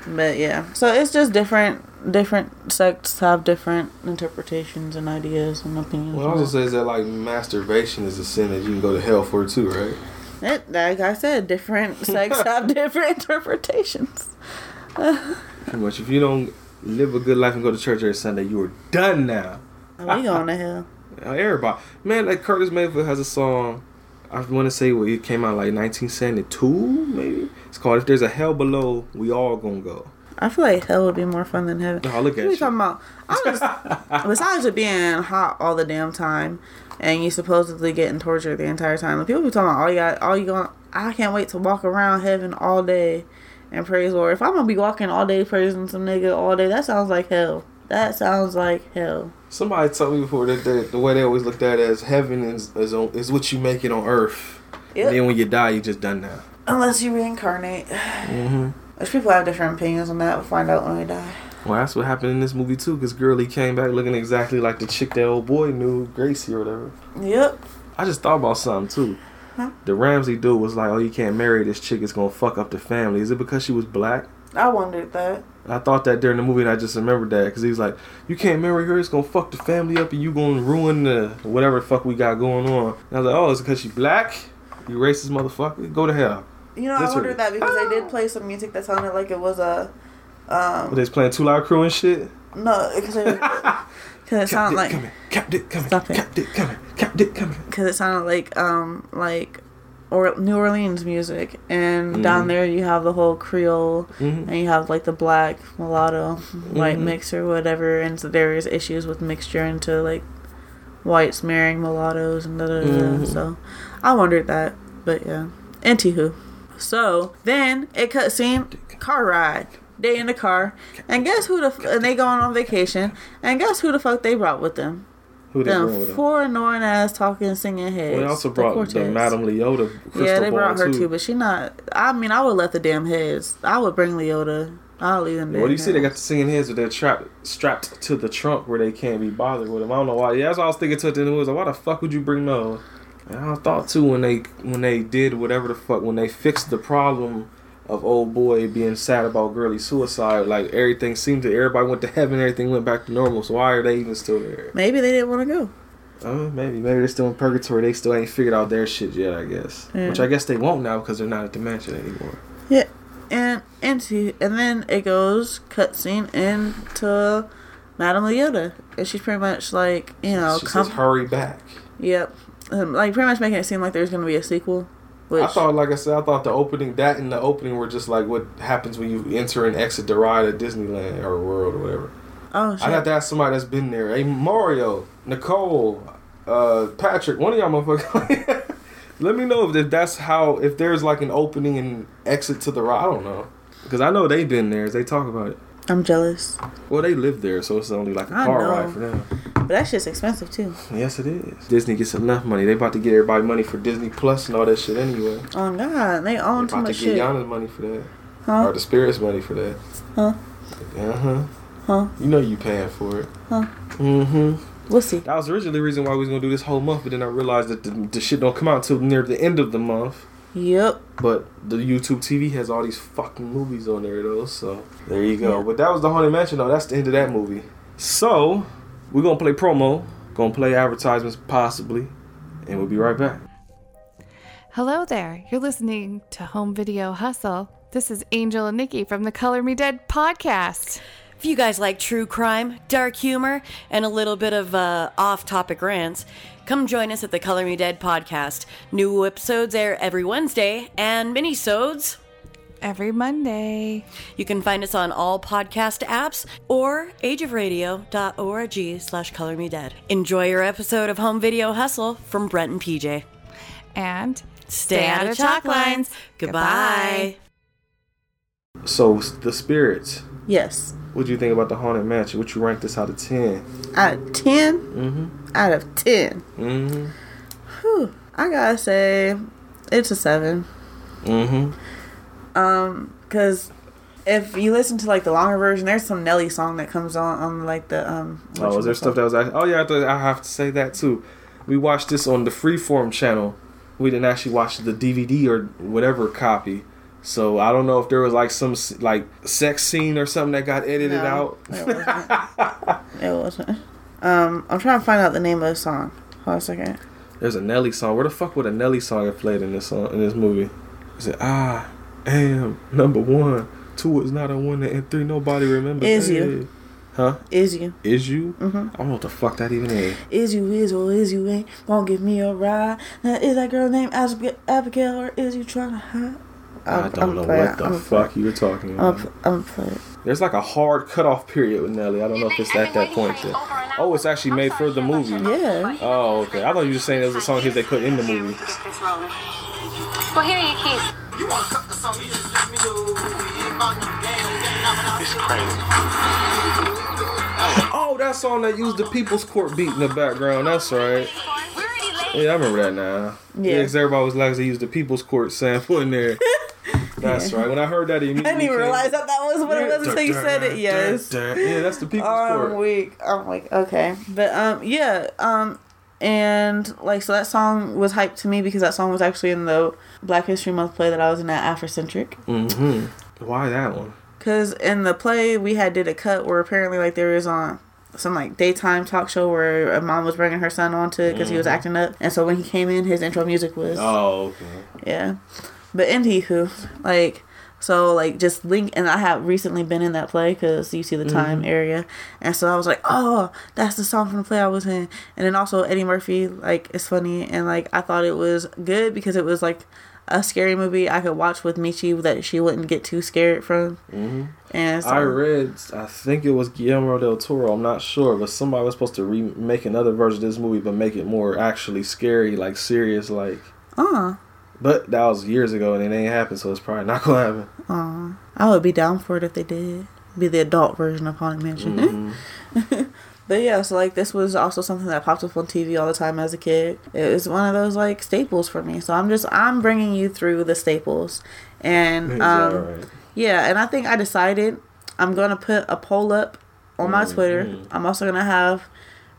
But yeah, so it's just different. Different sects have different interpretations and ideas and opinions. Well, it also says that like masturbation is a sin that you can go to hell for too, right? It, like I said, different sects have different interpretations. Pretty much, if you don't live a good life and go to church every Sunday, you are done now. We going to hell. Everybody, man, like Curtis Mayfield has a song. I want to say well, it came out like 1972, maybe. It's called "If There's a Hell Below, We All Gonna Go." I feel like hell would be more fun than heaven. Oh, look What at are you talking about? I was, besides it being hot all the damn time, and you supposedly getting tortured the entire time. Like, people be talking about all you got, all you going. I can't wait to walk around heaven all day and praise Lord. If I'm gonna be walking all day praising some nigga all day, that sounds like hell. That sounds like hell. Somebody told me before that the, the way they always looked at it as heaven is is, on, is what you make it on earth. Yep. And then when you die, you just done now. Unless you reincarnate. Mm-hmm. Which people have different opinions on that. We'll find out when we die. Well, that's what happened in this movie too, because Girlie came back looking exactly like the chick that old boy knew, Gracie or whatever. Yep. I just thought about something too. Huh? The Ramsey dude was like, "Oh, you can't marry this chick; it's gonna fuck up the family." Is it because she was black? I wondered that. I thought that during the movie, and I just remembered that because he was like, "You can't marry her; it's gonna fuck the family up, and you gonna ruin the whatever the fuck we got going on." And I was like, "Oh, it's because she black? You racist motherfucker? Go to hell!" You know, I wondered that because they did play some music that sounded like it was a But they was playing Two Loud Crew and shit. no, because it, it sounded like coming, Cap Dick coming, Stop it. Cap Dick coming, Cap Dick coming. because it sounded like um like or New Orleans music, and down there you have the whole Creole, Mhm. and you have like the black mulatto white Mhm. mix or whatever, and so there's issues with mixture into like whites marrying mulattoes and da da da. Mhm. So I wondered that, but yeah. Anywho, so then it cut scene car ride. day in the car, and guess who the f- and they going on vacation, and guess who the fuck they brought with them? Who they Them four annoying ass talking singing heads. Well, they also brought the Cortez. Madame Leota crystal Yeah, they brought her too. too, but she not. I mean, I would let the damn heads. I would bring Leota. I'll leave them there. What do you see? They got the singing heads with their trapped strapped to the trunk where they can't be bothered with them. I don't know why. Yeah, that's what I was thinking to the news. Like, why the fuck would you bring those? And I thought too when they when they did whatever the fuck when they fixed the problem of old boy being sad about girly suicide. Like everything seemed to everybody went to heaven, everything went back to normal. So why are they even still there? Maybe they didn't want to go. Uh, maybe maybe they're still in purgatory. They still ain't figured out their shit yet. I guess, Yeah. which I guess they won't now because they're not at the mansion anymore. Yeah, and and into and then it goes cutscene into Madame Leota, and she's pretty much like you know, she come, says, "Hurry back." yep, um, like pretty much making it seem like there's gonna be a sequel. Which I thought, like I said, I thought the opening, that and the opening were just like what happens when you enter and exit the ride at Disneyland or World or whatever. oh shit, I'd have to ask somebody that's been there. Hey, Mario, Nicole, uh, Patrick, one of y'all motherfuckers. Let me know if that's how, if there's like an opening and exit to the ride. I don't know. Because I know they've been there. As they talk about it. I'm jealous, Well, they live there, so it's only like a I car know. ride for them. but that shit's expensive too. Yes, it is. Disney gets enough money. They about to get everybody money for Disney Plus and all that shit anyway. Oh god, they own They too about to much get shit. Yana's money for that. Huh? Or the Spirit's money for that. Huh? Uh huh. Huh? You know you paying for it. Huh? Mm-hmm. We'll see. That was originally the reason why we was gonna do this whole month, but then I realized that the, the shit don't come out until near the end of the month. Yep. But the YouTube TV has all these fucking movies on there though, so there you go. Yeah. But that was the Haunted Mansion though. That's the end of that movie. So we're gonna play promo, gonna play advertisements possibly, and we'll be right back. Hello there. You're listening to Home Video Hustle. This is Angel and Nikki from the Color Me Dead podcast. If you guys like true crime, dark humor, and a little bit of uh, off topic rants, come join us at the Color Me Dead podcast. New episodes air every Wednesday, and mini-sodes. Every Monday. You can find us on all podcast apps or ageofradio.org slash color me dead. Enjoy your episode of Home Video Hustle from Brent and PJ. And Stay out of chalk lines. Goodbye. So the spirits. Yes. What do you think about the Haunted Mansion? Would you rank this out of ten? Out of 10? Mm-hmm. Out of 10. Mm-hmm. Whew. I gotta say, it's a 7. Mm-hmm. Um, cause if you listen to like the longer version, there's some Nelly song that comes on on like the um. Oh, is there stuff that was actually? Oh yeah, I, have to, I have to say that too. We watched this on the Freeform channel. We didn't actually watch the DVD or whatever copy. So I don't know if there was like some like sex scene or something that got edited No, out. It wasn't. it wasn't. Um, I'm trying to find out the name of the song. Hold on a second. There's a Nelly song. Where the fuck would a Nelly song have played in this song in this movie? Is it I am number one? Two is not a one, and three nobody remembers. Is Hey. you. Huh? Is you? Is you? Mhm. I don't know what the fuck that even is. Is you is or is you ain't gonna give me a ride? Now, is that girl named Abigail, Abigail or is you trying to hide? I don't know what the fuck you were talking I'm, about. I'm playing. There's like a hard cutoff period with Nelly. I don't know if it's at that point. There. Oh, it's actually made for the movie. Yeah. Oh, okay. I thought you were saying it was a song here they put in the movie. Well, here are your keys. It's crazy. Oh, that song that used the People's Court beat in the background. That's right. Yeah, I remember that now. Yeah. Yeah, because everybody was like, they used the People's Court sample in there. That's right. When I heard that, it I immediately didn't even came- realize that that was what it was until you said it. Yes. Yeah, that's the People's I'm Court. weak. I'm like, okay. But um yeah, um and like so that song was hyped to me because that song was actually in the Black History Month play that I was in at Afrocentric. Mm-hmm. Why that one? Cause in the play we had did a cut where apparently like there was on some like daytime talk show where a mom was bringing her son on to it because he was acting up, and so when he came in, his intro music was Oh, okay. yeah. But anywho, like so like just link and I have recently been in that play because you see the time area, and so I was like, oh, that's the song from the play I was in, and then also Eddie Murphy like it's funny. And like I thought it was good because it was like a scary movie I could watch with Michi that she wouldn't get too scared from, and so, I read, I think it was Guillermo del Toro. I'm not sure, but somebody was supposed to remake another version of this movie, but make it more actually scary, like serious, like. uh, But that was years ago, and it ain't happened, so it's probably not gonna happen. I would be down for it if they did. Be the adult version of Haunted Mansion. Mm-hmm. but yeah, so like this was also something that popped up on TV all the time as a kid. It was one of those like staples for me. So I'm just I'm bringing you through the staples, and um, alright. yeah, and I think I decided I'm gonna put a poll up on my mm-hmm. Twitter. I'm also gonna have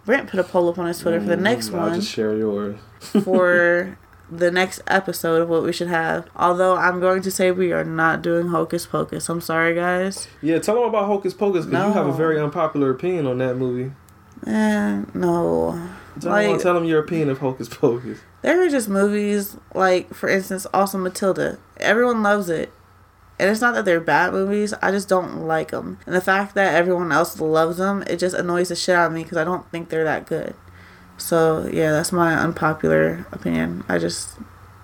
Brent put a poll up on his Twitter for the mm-hmm. next one. I'll one just share yours. for the next episode of what we should have. Although I'm going to say we are not doing Hocus Pocus. I'm sorry, guys. Yeah, tell them about Hocus Pocus because you have a very unpopular opinion on that movie. Eh, no. Tell, Like- them, tell them your opinion of Hocus Pocus. There are just movies like, for instance, also Matilda. Everyone loves it. And it's not that they're bad movies, I just don't like them. And the fact that everyone else loves them, it just annoys the shit out of me because I don't think they're that good. So, yeah, that's my unpopular opinion. I just,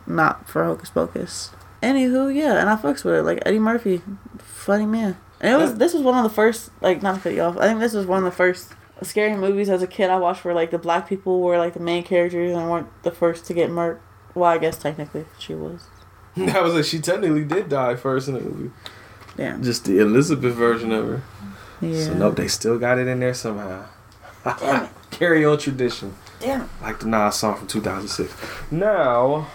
not for Hocus Pocus. Anywho, yeah, and I fucks with it. Like, Eddie Murphy, funny man. And it was, this was one of the first, like, not to cut you off, I think this was one of the first scary movies as a kid I watched where, like, the black people were, like, the main characters and weren't the first to get murked. Well, I guess technically she was. that was it. She technically did die first in the movie. Damn. Just the Elizabeth version of her. Yeah. So nope, they still got it in there somehow. Carry on tradition, Damn. like the Nas song from 2006. Now,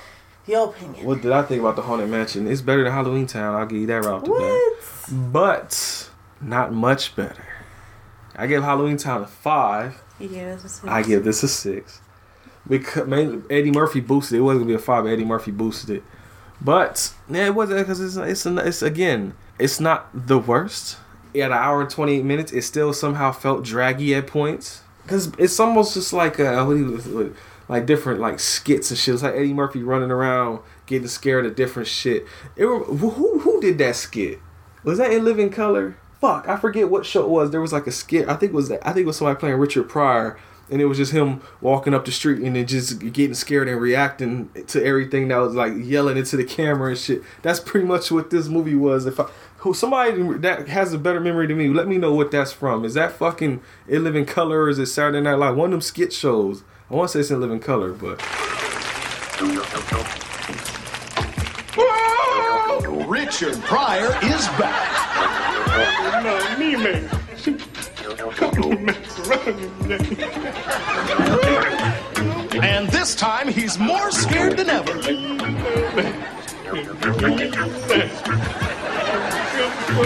Your opinion. what did I think about the Haunted Mansion? It's better than Halloween Town. I'll give you that the bat. What? But not much better. I give Halloween Town a five. That's a six. I give this a six. Because mainly Eddie Murphy boosted it. It wasn't gonna be a five, but Eddie Murphy boosted it. But yeah, it wasn't because it's it's it's again it's not the worst. At an hour and twenty eight minutes, it still somehow felt draggy at points. Because it's almost just like uh, what he was like different like skits and shit. It's like Eddie Murphy running around getting scared of different shit. It who who did that skit? Was that in Living Color? Fuck, I forget what show it was. There was like a skit. I think it was I think it was somebody playing Richard Pryor, and it was just him walking up the street and then just getting scared and reacting to everything that was like yelling into the camera and shit. That's pretty much what this movie was. If I who somebody that has a better memory than me, let me know what that's from. Is that fucking In Living Color or is it Saturday Night Live? One of them skit shows. I want to say it's In Living Color, but Richard Pryor is back. And this time he's more scared than ever. Richard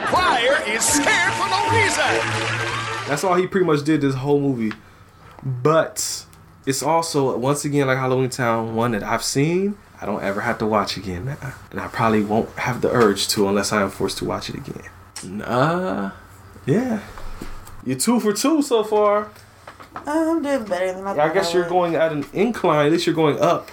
Pryor is scared for no reason. That's all he pretty much did this whole movie. But it's also once again like Halloween Town, one that I've seen. I don't ever have to watch again, and I probably won't have the urge to unless I am forced to watch it again. Nah, yeah, you're two for two so far. I'm doing better than I I guess I you're going at an incline. At least you're going up,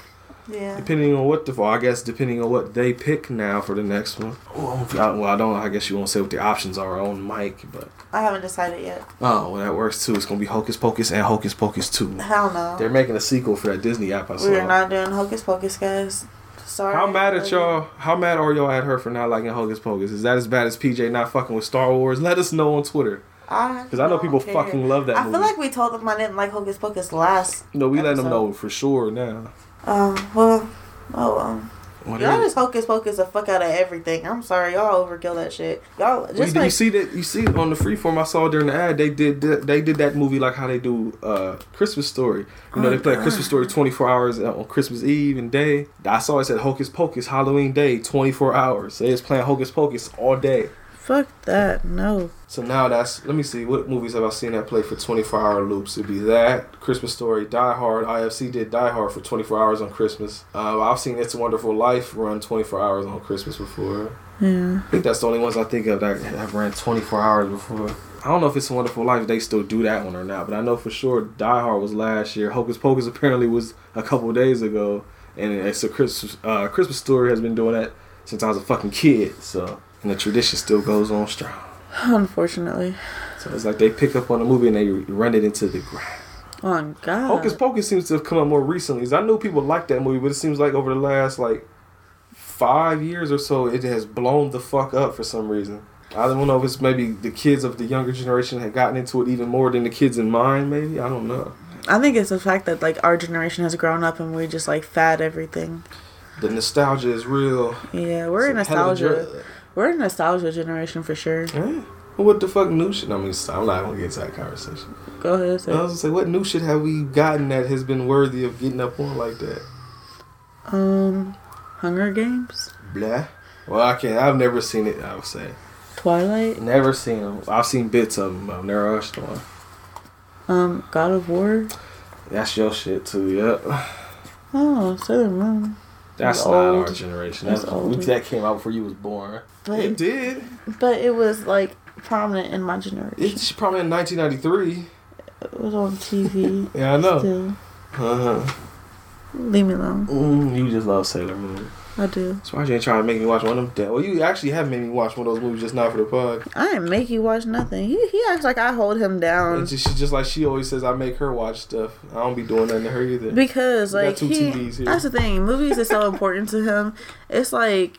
Yeah. depending on what the. Well, I guess depending on what they pick now for the next one. Oh, I- well, I don't. I guess you won't say what the options are on mic, but I haven't decided yet. oh, well, that works too. It's gonna be Hocus Pocus and Hocus Pocus two. Hell no. They're making a sequel for that Disney app I saw. We are not doing Hocus Pocus, guys. Sorry. How mad at y'all? How mad are y'all at her for not liking Hocus Pocus? Is that as bad as PJ not fucking with Star Wars? Let us know on Twitter. Because I know people care. fucking love that I movie. feel like we told them I didn't like Hocus Pocus last. No, we let them know for sure now. Um. Well. Oh well. When Y'all just hocus pocus the fuck out of everything. I'm sorry, y'all overkill that shit. Y'all just you, you like see that you see on the freeform I saw during the ad they did they did that movie like how they do uh Christmas Story. You know Oh, they play God. Christmas Story 24 hours on Christmas Eve and day. I saw it said Hocus Pocus Halloween Day 24 hours. They was playing Hocus Pocus all day. Fuck that. No. So now that's let me see what movies have I seen that play for 24 hour loops. It'd be that Christmas Story, Die Hard. IFC did Die Hard for 24 hours on Christmas. Uh, I've seen It's a Wonderful Life run 24 hours on Christmas before. Yeah. I think that's the only ones I think of that have ran 24 hours before. I don't know if it's a Wonderful Life they still do that one or not, but I know for sure Die Hard was last year. Hocus Pocus apparently was a couple days ago, and it's a Christmas uh, Christmas Story has been doing that since I was a fucking kid. So and the tradition still goes on strong. Unfortunately. So it's like they pick up on a movie and they run it into the ground. Oh God. Hocus Pocus seems to have come up more recently. I know people like that movie, but it seems like over the last like five years or so, it has blown the fuck up for some reason. I don't know if it's maybe the kids of the younger generation had gotten into it even more than the kids in mine. Maybe I don't know. I think it's the fact that like our generation has grown up and we just like fad everything. The nostalgia is real. Yeah, we're It's a hell of a nostalgia. We're a nostalgia generation for sure. Eh? What the fuck new shit? I mean, I'm not gonna get into that conversation. Go ahead. Say. I was gonna say, what new shit have we gotten that has been worthy of getting up on like that? Um, Hunger Games, Blah. Well, I can't. I've never seen it. I would say. Twilight, Never seen them. I've seen bits of them. I've never watched one. um, God of War. That's your shit too. Yep. Oh, Sailor Moon. That's It's not old. our generation. That's, older. that came out before you was born. But it did. But it was like prominent in my generation. It's probably in 1993. It was on TV. Yeah, I know. Still, Uh huh. leave me alone. Mm, you just love Sailor Moon. I do. That's why you ain't trying to make me watch one of them. Well, you actually have made me watch one of those movies just now for the pod. I didn't make you watch nothing. He he acts like I hold him down It's just, she's just like she always says. I make her watch stuff. I don't be doing nothing to her either. because like two he. TVs here. That's the thing. Movies is so important to him. It's like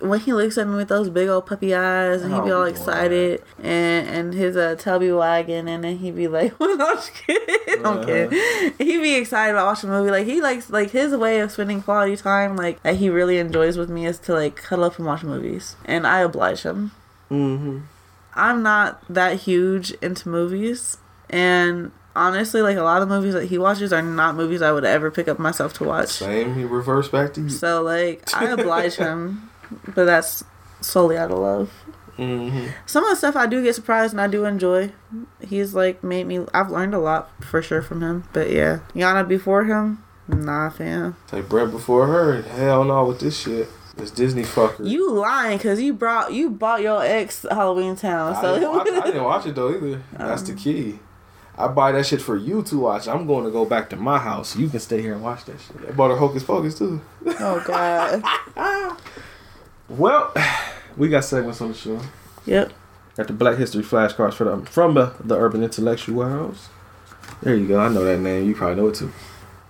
when he looks at me with those big old puppy eyes and he be don't all excited and and his uh tubby wagging and then he be like, "Well, I'm just kidding. I'm Uh-huh. kidding." He be excited about watching a movie. Like he likes like his way of spending quality time like that he really enjoys with me is to like cuddle up and watch movies, and I oblige him. Mm-hmm. I'm not that huge into movies, and honestly, like a lot of movies that he watches are not movies I would ever pick up myself to watch. Same. He reversed back to you. So like I oblige him, but that's solely out of love. Mm-hmm. Some of the stuff I do get surprised and I do enjoy. He's like made me. I've learned a lot for sure from him. But yeah, Yana before him, nah, fam. Take bread before her. Hell no with this shit. This Disney fucker. You lying because you brought you bought your ex Halloween Town. I, So didn't watch, I didn't watch it though either. That's the key. I buy that shit for you to watch. I'm going to go back to my house. You can stay here and watch that shit. I bought her Hocus Pocus too. oh god. Well, we got segments on the show. Yep. Got the Black History flashcards for the, from the, the Urban Intellectuals. There you go. I know that name. You probably know it too.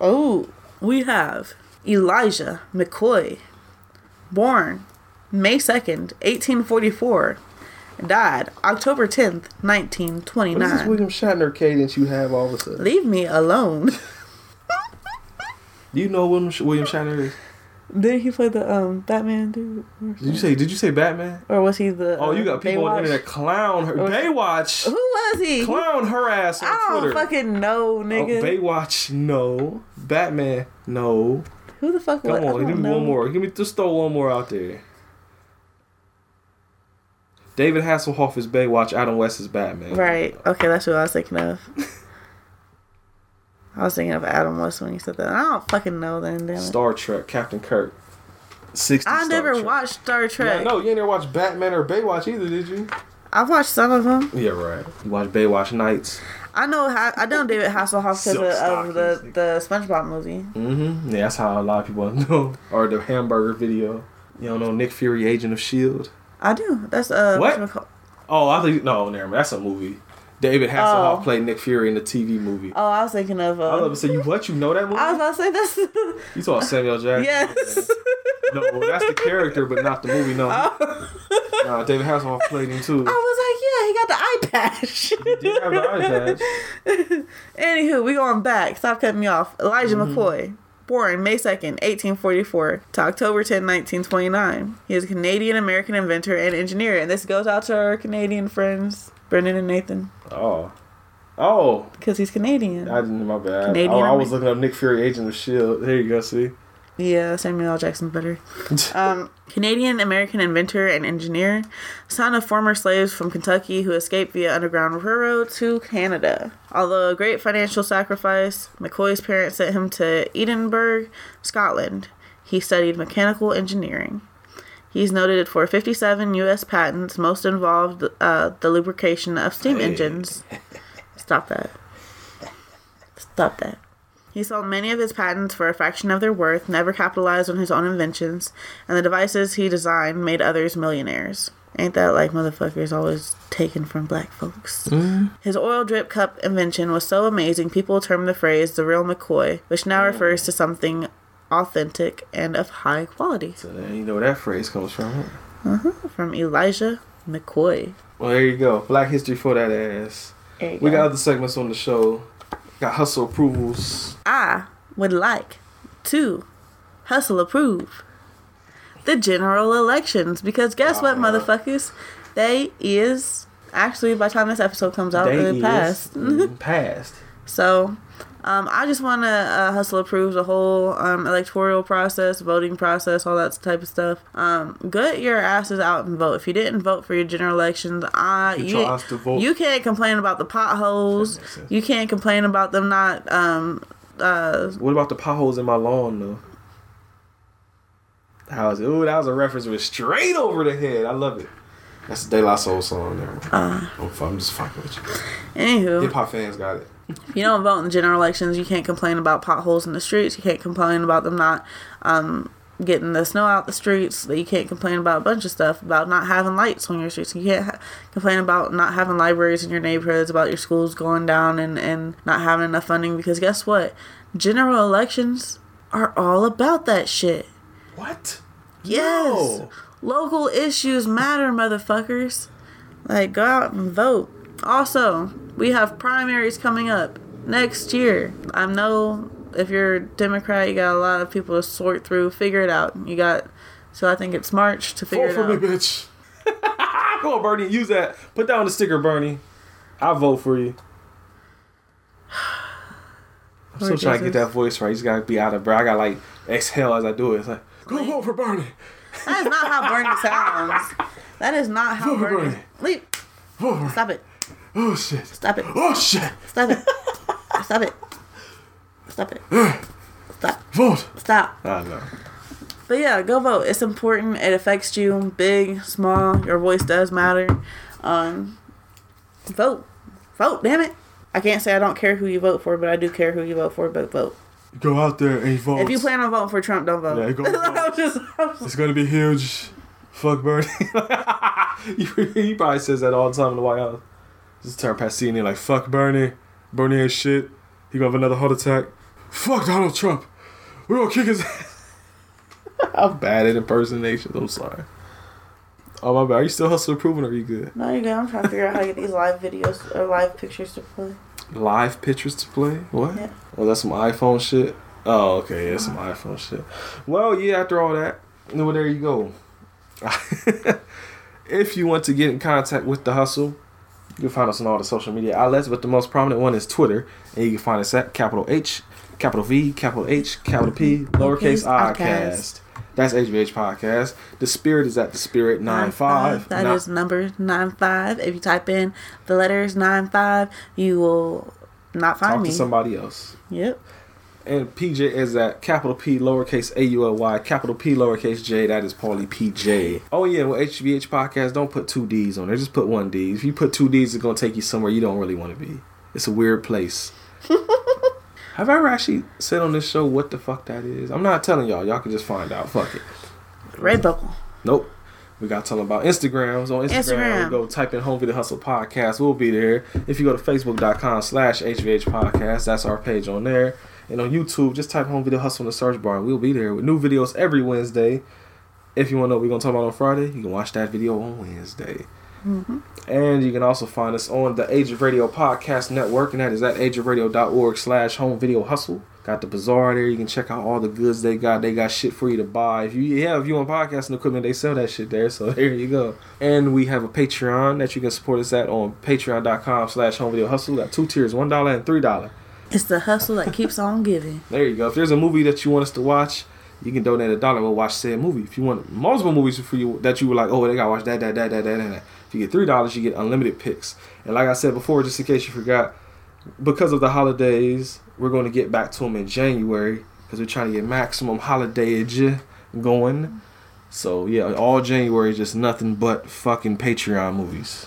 Oh, we have Elijah McCoy, born May 2nd, 1844, died October 10th, 1929. What is this 1929. William Shatner cadence you have all of a sudden? Leave me alone. Do you know William, William Shatner is? Didn't he play the um Batman dude? Did you say? Did you say Batman? Or was he the? Oh, you uh, got people on the internet clown her. Or- Baywatch. Who was he? Clown her ass on I don't Twitter. fucking know, Oh, nigga. Baywatch, no. Batman, no. Who the fuck? Come was, on, give me know. one more. Give me just throw one more out there. David Hasselhoff is Baywatch. Adam West is Batman. Right. Okay, that's what I was thinking of. I was thinking of Adam West when you said that. I don't fucking know then. Damn it. Star Trek, Captain Kirk. 60 I Star never Trek. watched Star Trek. no, you ain't never watched Batman or Baywatch either, did you? I watched some of them. Yeah, right. You watched Baywatch Nights. I know. I know David Hasselhoff because of, the the SpongeBob movie. Mm-hmm. Yeah, that's how a lot of people know. Or the hamburger video. You don't know Nick Fury, Agent of S.H.I.E.L.D.? I do. That's uh. What? Oh, I think, no, never mind. That's a movie. David Hasselhoff Oh. played Nick Fury in the TV movie. Oh, I was thinking of. Uh, I love to say, you what? You know that movie? I was about to say this. You saw Samuel Jackson? yes. No, that's the character, but not the movie. No, Nah, David Hasselhoff played him too. I was like, yeah, he got the eye patch. He did have the eye patch. Anywho, we going back. Stop cutting me off. Elijah Mm-hmm. McCoy, Born May 2nd, 1844 to October 10, 1929. He is a Canadian American inventor and engineer. And this goes out to our Canadian friends, Brendan and Nathan, Oh. Oh. because he's Canadian. I didn't, know my bad. Canadian oh, I was looking up Nick Fury, Agent of S.H.I.E.L.D. There you go, see? Yeah, Samuel L. Jackson's better. um, Canadian American inventor and engineer, son of former slaves from Kentucky who escaped via Underground Railroad to Canada. Although a great financial sacrifice, McCoy's parents sent him to Edinburgh, Scotland. He studied mechanical engineering. He's noted for 57 U.S. patents, most involved uh, the lubrication of steam engines. Stop that. Stop that. He sold many of his patents for a fraction of their worth, never capitalized on his own inventions, and the devices he designed made others millionaires. Ain't that like motherfuckers always taken from black folks? His oil drip cup invention was so amazing, people termed the phrase the real McCoy, which now refers to something authentic and of high quality. So then you know where that phrase comes from. Huh? Uh-huh, from Elijah McCoy. Well, there you go. Black history for that ass. We go. got other segments on the show. Got hustle approvals. I would like to hustle approve the general elections because guess what, uh-huh. motherfuckers? They is actually by the time this episode comes out, They it passed. passed. So, um, I just want to uh, hustle approve the whole um, electoral process, voting process, all that type of stuff. Um, get your asses out and vote. If you didn't vote for your general elections, uh, you your ass to vote. you can't complain about the potholes. That makes sense. You can't complain about them not um, uh, What about the potholes in my lawn, though? How is it? Ooh, that was a reference with straight over the head. I love it. That's the De La Soul song there. Uh. I'm, I'm just fucking with you. Anywho, Hip hop fans got it. If you don't vote in the general elections, you can't complain about potholes in the streets. You can't complain about them not um, getting the snow out the streets. You can't complain about a bunch of stuff about not having lights on your streets. You can't ha- complain about not having libraries in your neighborhoods, about your schools going down and, and not having enough funding. Because guess what? General elections are all about that shit. What? Yes. No. Local issues matter, motherfuckers. Like, go out and vote. Also, we have primaries coming up next year. I know if you're a Democrat, you got a lot of people to sort through, figure it out. You got, so I think it's March to figure Vote for it me, out. bitch. Come on, Bernie. Use that. Put down the sticker, Bernie. I'll vote for you. I'm still trying to get that voice right. You just gotta be out of breath. I gotta like exhale as I do it. It's like, go vote for Bernie. That is not how Bernie sounds. That is not how Vote Bernie. Bernie. Leave. Vote Stop it. Oh shit. Stop it. Oh shit. Stop it. Stop it. Stop it. Stop. Vote. Stop. I know. But yeah, go vote. It's important. It affects you, big, small. Your voice does matter. Um, vote, vote. Damn it! I can't say I don't care who you vote for, but I do care who you vote for. But vote. Go out there and vote. If you plan on voting for Trump, don't vote. Yeah, go I was just, It's gonna be huge. Fuck Bernie. he, he probably says that all the time in the White House. Just turn past CNN like, fuck Bernie. Bernie ain't shit. He gonna have another heart attack. Fuck Donald Trump. We're gonna kick his ass. I'm bad at impersonations. I'm sorry. Oh my bad. Are you still hustling approving or are you good? no, you're good. I'm trying to figure out how to get these live videos or live pictures to play. Live pictures to play? What? Yeah. Oh, that's some iPhone shit. Oh, okay, yeah, some uh-huh. iPhone shit. Well, yeah. After all that, well, there you go. if you want to get in contact with the hustle, you can find us on all the social media outlets, but the most prominent one is Twitter, and you can find us at capital H, capital V, capital H, capital P, lowercase i cast. That's HVH podcast. The spirit is at the spirit nine five. That is number nine five. If you type in the letters nine five, you will not find talk me. to somebody else. Yep. And PJ is at capital P lowercase A U L Y capital P lowercase J. That is Paulie PJ. Oh yeah, well HVH podcast don't put two D's on there. Just put one D. If you put two D's, it's gonna take you somewhere you don't really want to be. It's a weird place. Have I ever actually said on this show what the fuck that is? I'm not telling y'all. Y'all can just find out. Fuck it. Red Redbubble. Nope. We got to tell them about Instagrams. On Instagram, Instagram. go type in Home Video Hustle Podcast. We'll be there. If you go to Facebook.com slash HVH Podcast, that's our page on there. And on YouTube, just type Home Video Hustle in the search bar. We'll be there with new videos every Wednesday. If you want to know what we're going to talk about on Friday, you can watch that video on Wednesday. Mm-hmm. And you can also find us on the Age of Radio Podcast Network, and that is at ageofradio.org slash home video hustle. Got the bazaar there. You can check out all the goods they got. They got shit for you to buy. If you yeah, if you want podcasting equipment, they sell that shit there. So there you go. And we have a Patreon that you can support us at on patreon.com slash home video hustle. Got two tiers, one dollar and three dollar. It's the hustle that keeps on giving. There you go. If there's a movie that you want us to watch, you can donate a dollar. We'll watch said movie. If you want multiple movies for you that you were like, oh, they gotta watch that, that, that, that, that, that. If you get three dollars, you get unlimited picks. And like I said before, just in case you forgot, because of the holidays, we're going to get back to them in January because we're trying to get maximum holidayage going. So yeah, all January is just nothing but fucking Patreon movies.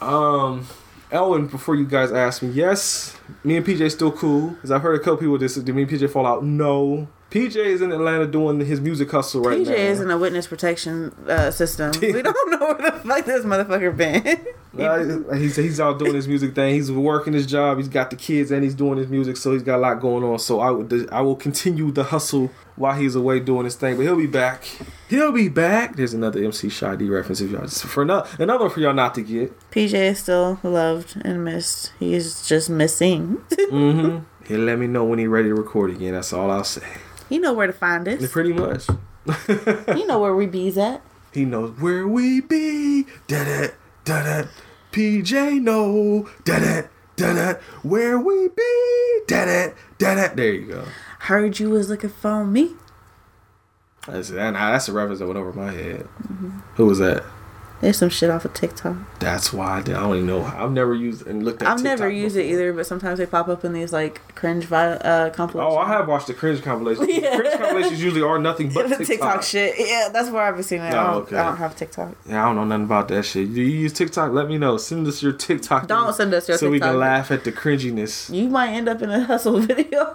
Um, Ellen, before you guys ask me, yes, me and PJ still cool. Because I've heard a couple people this. Did me and PJ fall out? No. PJ is in Atlanta doing his music hustle right PJ now. PJ is in a witness protection uh, system. we don't know where the fuck this motherfucker been. Uh, he's he's out doing his music thing. He's working his job. He's got the kids and he's doing his music, so he's got a lot going on. So I would I will continue the hustle while he's away doing his thing. But he'll be back. He'll be back. There's another MC Shy D reference if y'all just for another another one for y'all not to get. PJ is still loved and missed. He's just missing. Mm-hmm. He'll let me know when he's ready to record again. That's all I'll say. you know where to find us. Pretty much. You know where we bees at. He knows where we be. Da da da da. PJ no, Da da da da. Where we be. Da da da da. There you go. Heard you was looking for me. That's that. That's a reference that went over my head. Mm-hmm. Who was that? There's some shit off of TikTok. That's why I, did, I don't even know. I've never used and looked at. I've never TikTok used it either, but sometimes they pop up in these like cringe vi- uh, compilations. Oh, I have watched the cringe compilations. Yeah. Cringe compilations usually are nothing but TikTok. TikTok shit. Yeah, that's where I've been seeing it. I, Oh, don't, okay. I don't have TikTok. Yeah, I don't know nothing about that shit. Do you use TikTok? Let me know. Send us your TikTok. Don't send us your TikTok. so we can laugh at the cringiness. You might end up in a hustle video,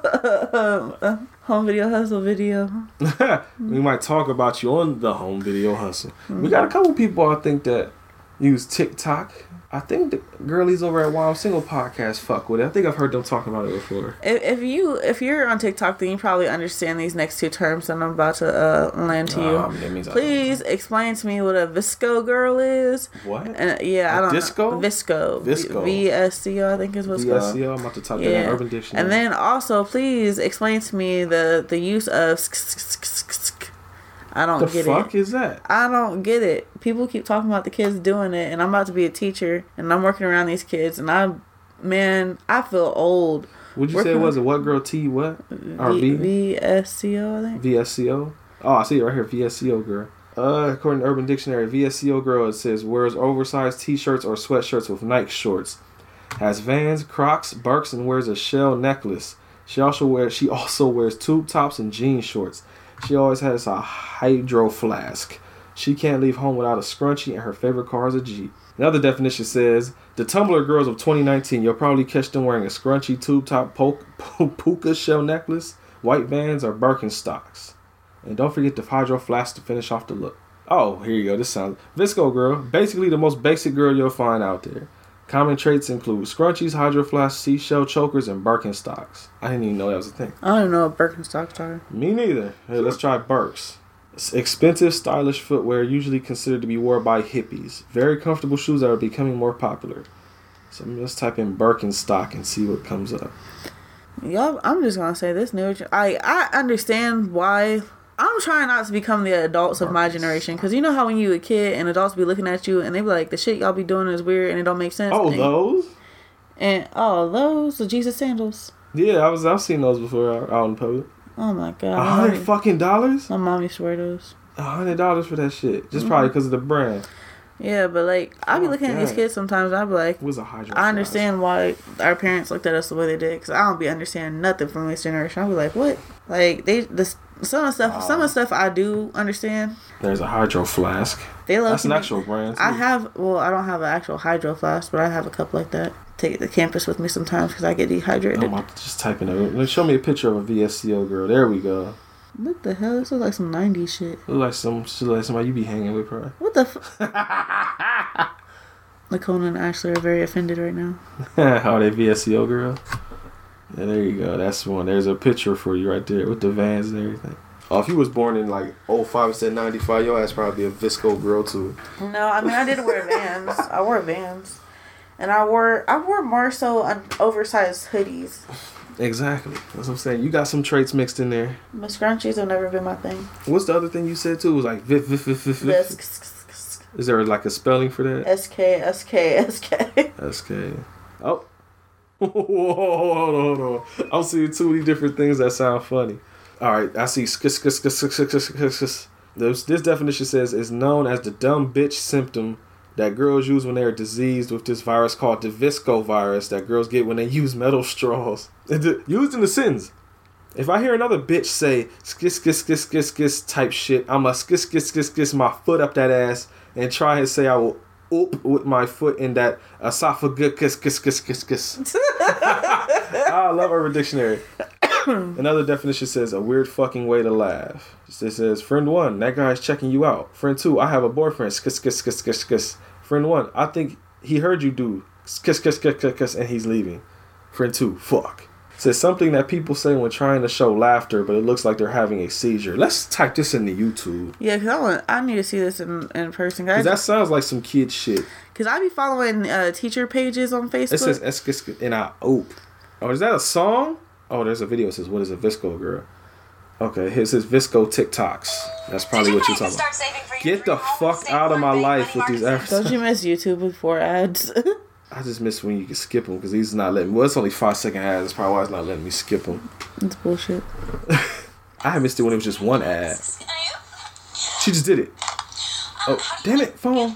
home video hustle video. we might talk about you on the home video hustle. We got a couple people I think that use TikTok. I think the girlies over at Wild Single Podcast fuck with it. I think I've heard them talking about it before. If, if you if you're on TikTok, then you probably understand these next two terms that I'm about to uh, land to you. Um, that Please explain to me what a VSCO girl is. What? And yeah, I A don't disco? know. Visco. Visco. V S C O I think is what's called. VSCO, I'm about to type that in Urban Dictionary. And then also, please explain to me the the use of. sk- sk- sk. I don't the get fuck it. is that? I don't get it. People keep talking about the kids doing it, and I'm about to be a teacher, and I'm working around these kids, and I, man, I feel old. Would you say it was a what girl T what? Or V V? V S C O I think. VSCO. Oh, I see it right here. VSCO girl. Uh, according to Urban Dictionary, VSCO girl it says wears oversized T-shirts or sweatshirts with Nike shorts, has Vans, Crocs, Birks, and wears a shell necklace. She also wears she also wears tube tops and jean shorts. She always has a hydro flask. She can't leave home without a scrunchie, and her favorite car is a Jeep. Another definition says the Tumblr girls of 2019. You'll probably catch them wearing a scrunchy tube top puka shell necklace, white Vans, or Birkenstocks. And don't forget the hydro flask to finish off the look. Oh, here you go. This sounds VSCO girl. Basically the most basic girl you'll find out there. Common traits include scrunchies, hydroflask, seashell chokers, and Birkenstocks. I didn't even know that was a thing. I don't even know what Birkenstocks are. Me neither. Hey, let's try Birks. It's expensive, stylish footwear usually considered to be worn by hippies. Very comfortable shoes that are becoming more popular. So let's type in Birkenstock and see what comes up. Y'all, I'm just gonna say this new. I I understand why. I'm trying not to become the adults of my generation because you know how when you a kid and adults be looking at you and they be like the shit y'all be doing is weird and it don't make sense. Oh, and, those? and oh those the Jesus sandals. Yeah, I was. I've seen those before out out in public. Oh my god, A hundred fucking dollars. my mom used to those. A hundred dollars for that shit. Just mm-hmm. probably because of the brand. Yeah, but like I be Oh, looking at these kids sometimes. I be like, was a hydro. I understand why our parents looked at us the way they did because I don't be understanding nothing from this generation. I be like, what? Like they the some of the stuff, some of the stuff I do understand. There's a hydro flask. They love That's an make- actual brand. I have well, I don't have an actual hydro flask, but I have a cup like that. Take it to campus with me sometimes because I get dehydrated. I'm about to just type in it. Show me a picture of a VSCO girl. There we go. What the hell? This looks like some '90s shit. Look like some, she like somebody you be hanging with, probably. What the? F- Nicole and Ashley are very offended right now. How they VSCO girl? Yeah, there you go. That's one. There's a picture for you right there with the vans and everything. Oh, if you was born in like 05 instead of 95, your ass probably a VSCO girl too. No, I mean I did wear Vans. I wore Vans, and I wore I wore more so un- oversized hoodies. Exactly. That's what I'm saying. You got some traits mixed in there. But scrunchies have never been my thing. What's the other thing you said too? It was like vif, vif, vif, vif, vif. Is there like a spelling for that? S K S K S K. SK. Oh. Whoa, hold on, hold on. I'm seeing too many different things that sound funny. All right, I see. This, this definition says is known as the dumb bitch symptom that girls use when they are diseased with this virus called the VSCO virus that girls get when they use metal straws. Used in the sentence. If I hear another bitch say skis skis skis skis skis type shit, I'm a skis skis skis skis my foot up that ass and try and say I will oop with my foot in that esophagus kiss kiss kiss kiss kiss. I love Urban Dictionary. Another definition says a weird fucking way to laugh. It says friend one, that guy's checking you out. Friend two, I have a boyfriend. Skis skis skis skis skis. Friend one, I think he heard you do skis skis skis skis skis and he's leaving. Friend two, fuck. Says something that people say when trying to show laughter, but it looks like they're having a seizure. Let's type this into YouTube. Yeah, cause I want. I need to see this in, in person, Cause guys. that sounds like some kid shit. Cause I be following uh, teacher pages on Facebook. It says Eskis and I oop. Oh, is that a song? Oh, there's a video. It says, "What is a VSCO girl?" Okay, here's says VSCO TikToks. That's probably what you're talking about. Get the fuck out of my life with these ads. Don't you miss YouTube before ads? I just miss when you can skip them because he's not letting. Well, it's only five second ads. That's probably why it's not letting me skip them. It's bullshit. I missed it when it was just one ad. She just did it. Oh, damn it, phone.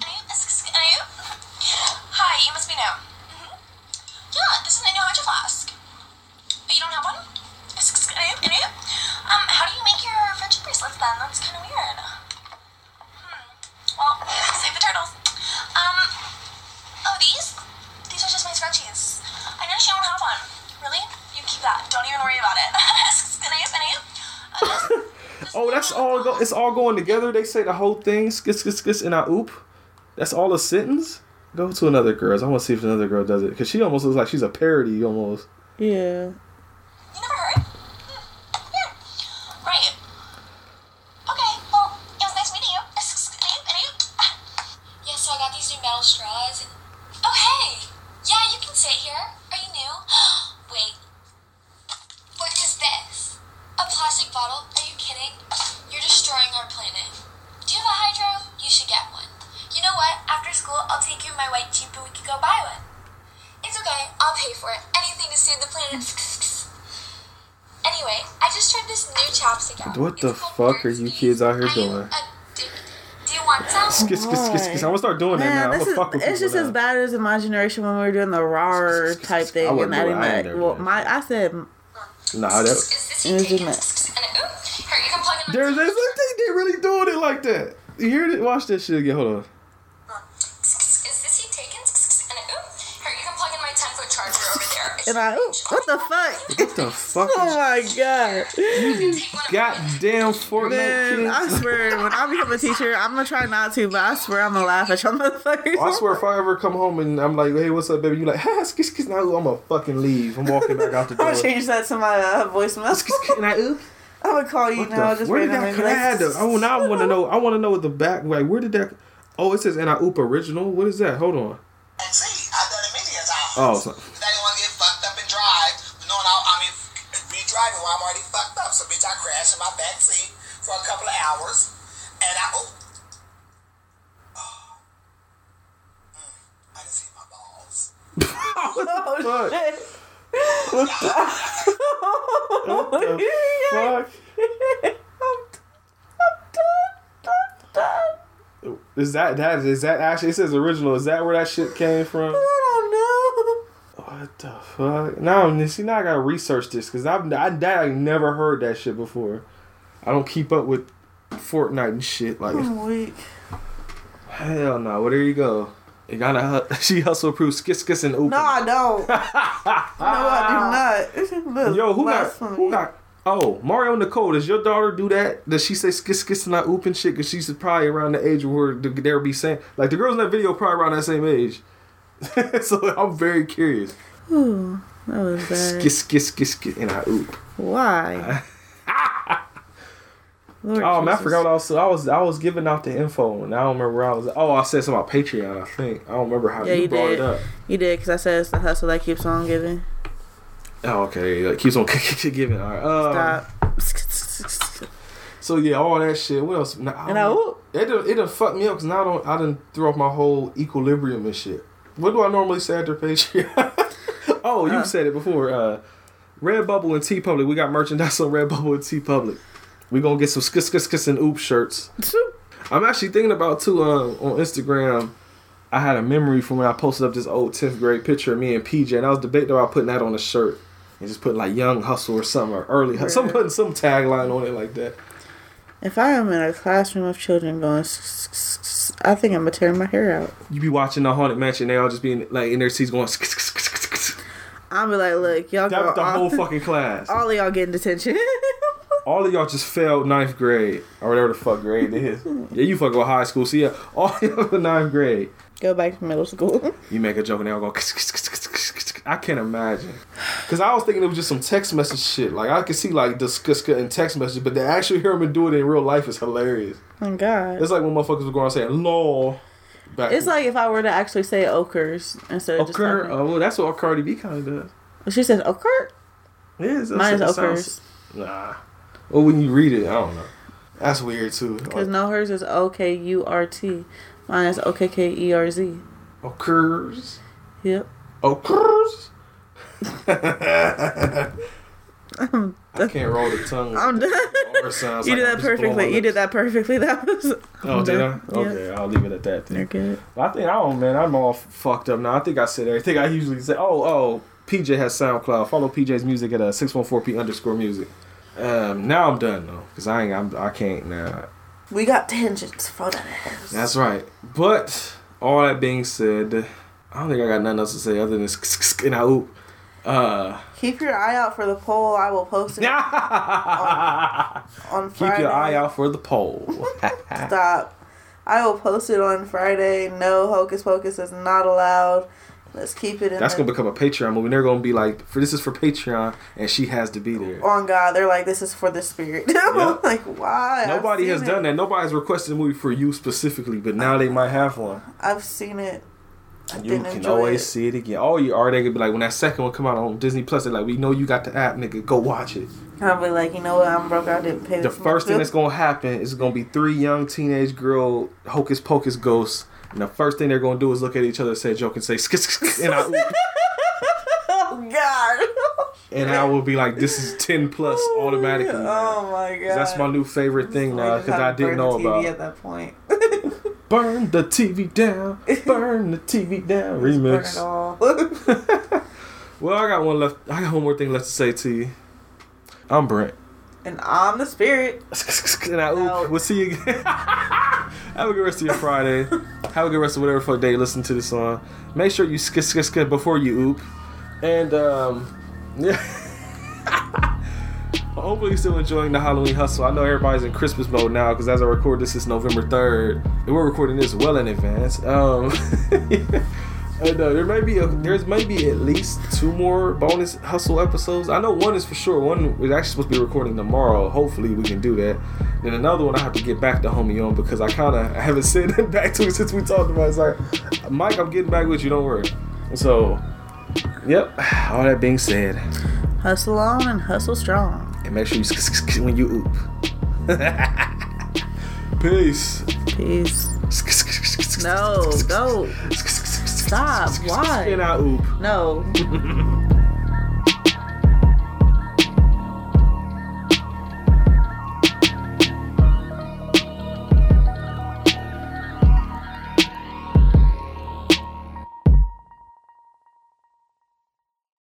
Oh, that's all. Go- it's all going together. They say the whole thing. Skis, skis, skis, and I oop. That's all a sentence. Go to another girl's. I want to see if another girl does it because she almost looks like she's a parody almost. Yeah. Right. Okay, well, it was nice meeting you. Yeah, so I got these new metal straws. Oh, hey! Yeah, you can sit here. Are you new? Wait. What is this? A plastic bottle? Destroying our planet. Do you have a hydro? You should get one. You know what? After school, I'll take you my white jeep and we can go buy one. It's okay. I'll pay for it. Anything to save the planet. Anyway, I just tried this new chapstick out. What the fuck are you kids out here doing? Do you want some? Skis, skis, skis, skis. I'm gonna start doing that Man, now. I'm this gonna is, fuck with it's just now. as bad as in my generation when we were doing the raw type thing. I and wouldn't I do it. didn't I ain't like, never well, my, I said, Nah, that. it was There, there's look, they, they really doing it like that. You hear it? Watch that shit again. Hold on. Is this heat taken? And it, ooh, here, you can plug in my 10 foot charger over there. And I, ooh, what the fuck? What the fuck? Oh my god. Goddamn Fortnite Man, kids. I swear, when I become a teacher, I'm gonna try not to, but I swear I'm gonna laugh at y'all motherfuckers. I swear, if I ever come home and I'm like, "Hey, what's up, baby?" You like, "Ha, skis, skis, now I'm gonna fucking leave. I'm walking back out the door. I'm gonna change that to my uh, voicemail. And I, ooh. I'm gonna call you What now. the, Just where did that be come? I like. Oh, now I want to know. I want to know what the back. Like, where did that? Oh, it says "and I oop original." What is that? Hold on. See, I've done it many a time. Oh, it's not- Now you want to get fucked up and drive, knowing I, I mean, me driving while I'm already fucked up. So, bitch, I crashed in my back seat for a couple of hours, and I, oh, mm, I can see my balls. oh shit. What the fuck? I'm, I'm done. I'm done. Is that that is that actually? It says original. Is that where that shit came from? I don't know. What the fuck? Now, see, now I gotta research this because I've I, I never heard that shit before. I don't keep up with Fortnite and shit. Like. I'm weak. hell no. Well, there you go. You gotta she hustle proof skis skis and open. No, I don't. no, I do not. Yo, who got who got? Oh, Mario Nicole, does your daughter do that? Does she say skis skis and oop and shit? Cause she's probably around the age where they'll be saying like the girls in that video probably around that same age. so I'm very curious. Ooh, that was bad. Skis skis skis skis and I oop. Why? Lord Oh man, I forgot what I was. I was I was giving out the info, and I don't remember where I was. Oh, I said something about Patreon. I think I don't remember how Yeah, you, you brought did. it up. You did, because I said it's the hustle that keeps on giving. Oh, okay. Like, keeps on giving. All right. Um, Stop. So yeah, all that shit. What else? Now, And I whoop. it done, it done fucked me up because now I don't I done threw off my whole equilibrium and shit. What do I normally say after Patreon? oh, you Uh. said it before. Uh, Redbubble and TeePublic. We got merchandise on Redbubble and TeePublic. We gonna get some skis skis skis and oop shirts. I'm actually thinking about too uh, on Instagram. I had a memory from when I posted up this old 10th grade picture of me and PJ, and I was debating about putting that on a shirt and just putting like young hustle or something or early hustle, some putting some tagline on it like that. If I am in a classroom of children going, I think I'm gonna tear my hair out. You be watching the haunted mansion, they all just being like in their seats going. I'm be like, look, y'all That go. the all, whole fucking class. all of y'all getting detention. All of y'all just failed ninth grade or whatever the fuck grade it is. Yeah, you fuck with high school. So yeah, all y'all in ninth grade. go back to middle school. You make a joke and they all go. I can't imagine. Cause I was thinking it was just some text message shit. Like I could see like discuss in text message, but to actually hear them do it in real life is hilarious. oh God. It's like when motherfuckers were going saying "law." Back It's like if I were to actually say okers instead of just occur. Oh, well, that's what Cardi B kind of does. She says oker. Yeah, Mine is sounds- okers Nah. Well, when you read it, I don't know. That's weird too. because no, hers is O K U R T. Mine is O K K E R Z. Occurs. Yep. Occurs. I can't roll the tongue. I'm done. You like did that just blowing my perfectly. You did that perfectly. That was. Oh, I'm did I? done. Yeah. Okay, I'll leave it at that. You're good. I think I don't, man. I'm all fucked up now. I think I said everything I usually say. Oh, oh. PJ has SoundCloud. Follow PJ's music at uh, 614p underscore music. Um, now I'm done though, cause I ain't. I'm, I can't now. We got tangents for that ass. That's right. But all that being said, I don't think I got nothing else to say other than and I oop. Uh, Keep your eye out for the poll. I will post it on, on Friday. keep your eye out for the poll. Stop. I will post it on Friday. No hocus pocus is not allowed. Let's keep it in. That's gonna become a Patreon movie. They're gonna be like, for this is for Patreon, and she has to be there. on God. They're like, this is for the spirit. Yep. like, why? Nobody has seen done that. Nobody's requested a movie for you specifically, but now they might have one. I've seen it. I You can always it. see it again. Oh, you are. They could be like, when that second one come out on Disney Plus, they're like, we know you got the app, nigga. Go watch it. I'll be like, you know what? I'm broke. I didn't pay The first thing that's gonna happen is gonna be three young teenage girl hocus pocus ghosts, and the first thing they're gonna do is look at each other, say a joke, and say sk sk and I Oh God. and I will be like, this is ten plus oh, automatically. Oh my God. That's my new favorite thing now because I didn't know TV about. at that point. Burn the TV down, burn the TV down. Remix. all. Well, I got one left. I got one more thing left to say to you. I'm Brent. And I'm the spirit. And I, No. we'll see you again. Have a good rest of your Friday. Have a good rest of whatever fuck day you listen to this song. Make sure you skis skis skis before you oop. And um yeah. Hopefully you're still enjoying the Halloween hustle. I know everybody's in Christmas mode now because as I record this, it's November 3rd. And we're recording this well in advance. Um Uh, there may be a, there's maybe at least two more bonus hustle episodes. I know one is for sure. One is actually supposed to be recording tomorrow. Hopefully we can do that. Then another one I have to get back to homie on because I kind of haven't said it back to him since we talked about. it. It's like, Mike, I'm getting back with you. Don't worry. So, yep. All that being said, Hustle on and hustle strong. and make sure you when you oop. Peace. Peace. No, go. Stop. Why? And I oop. No.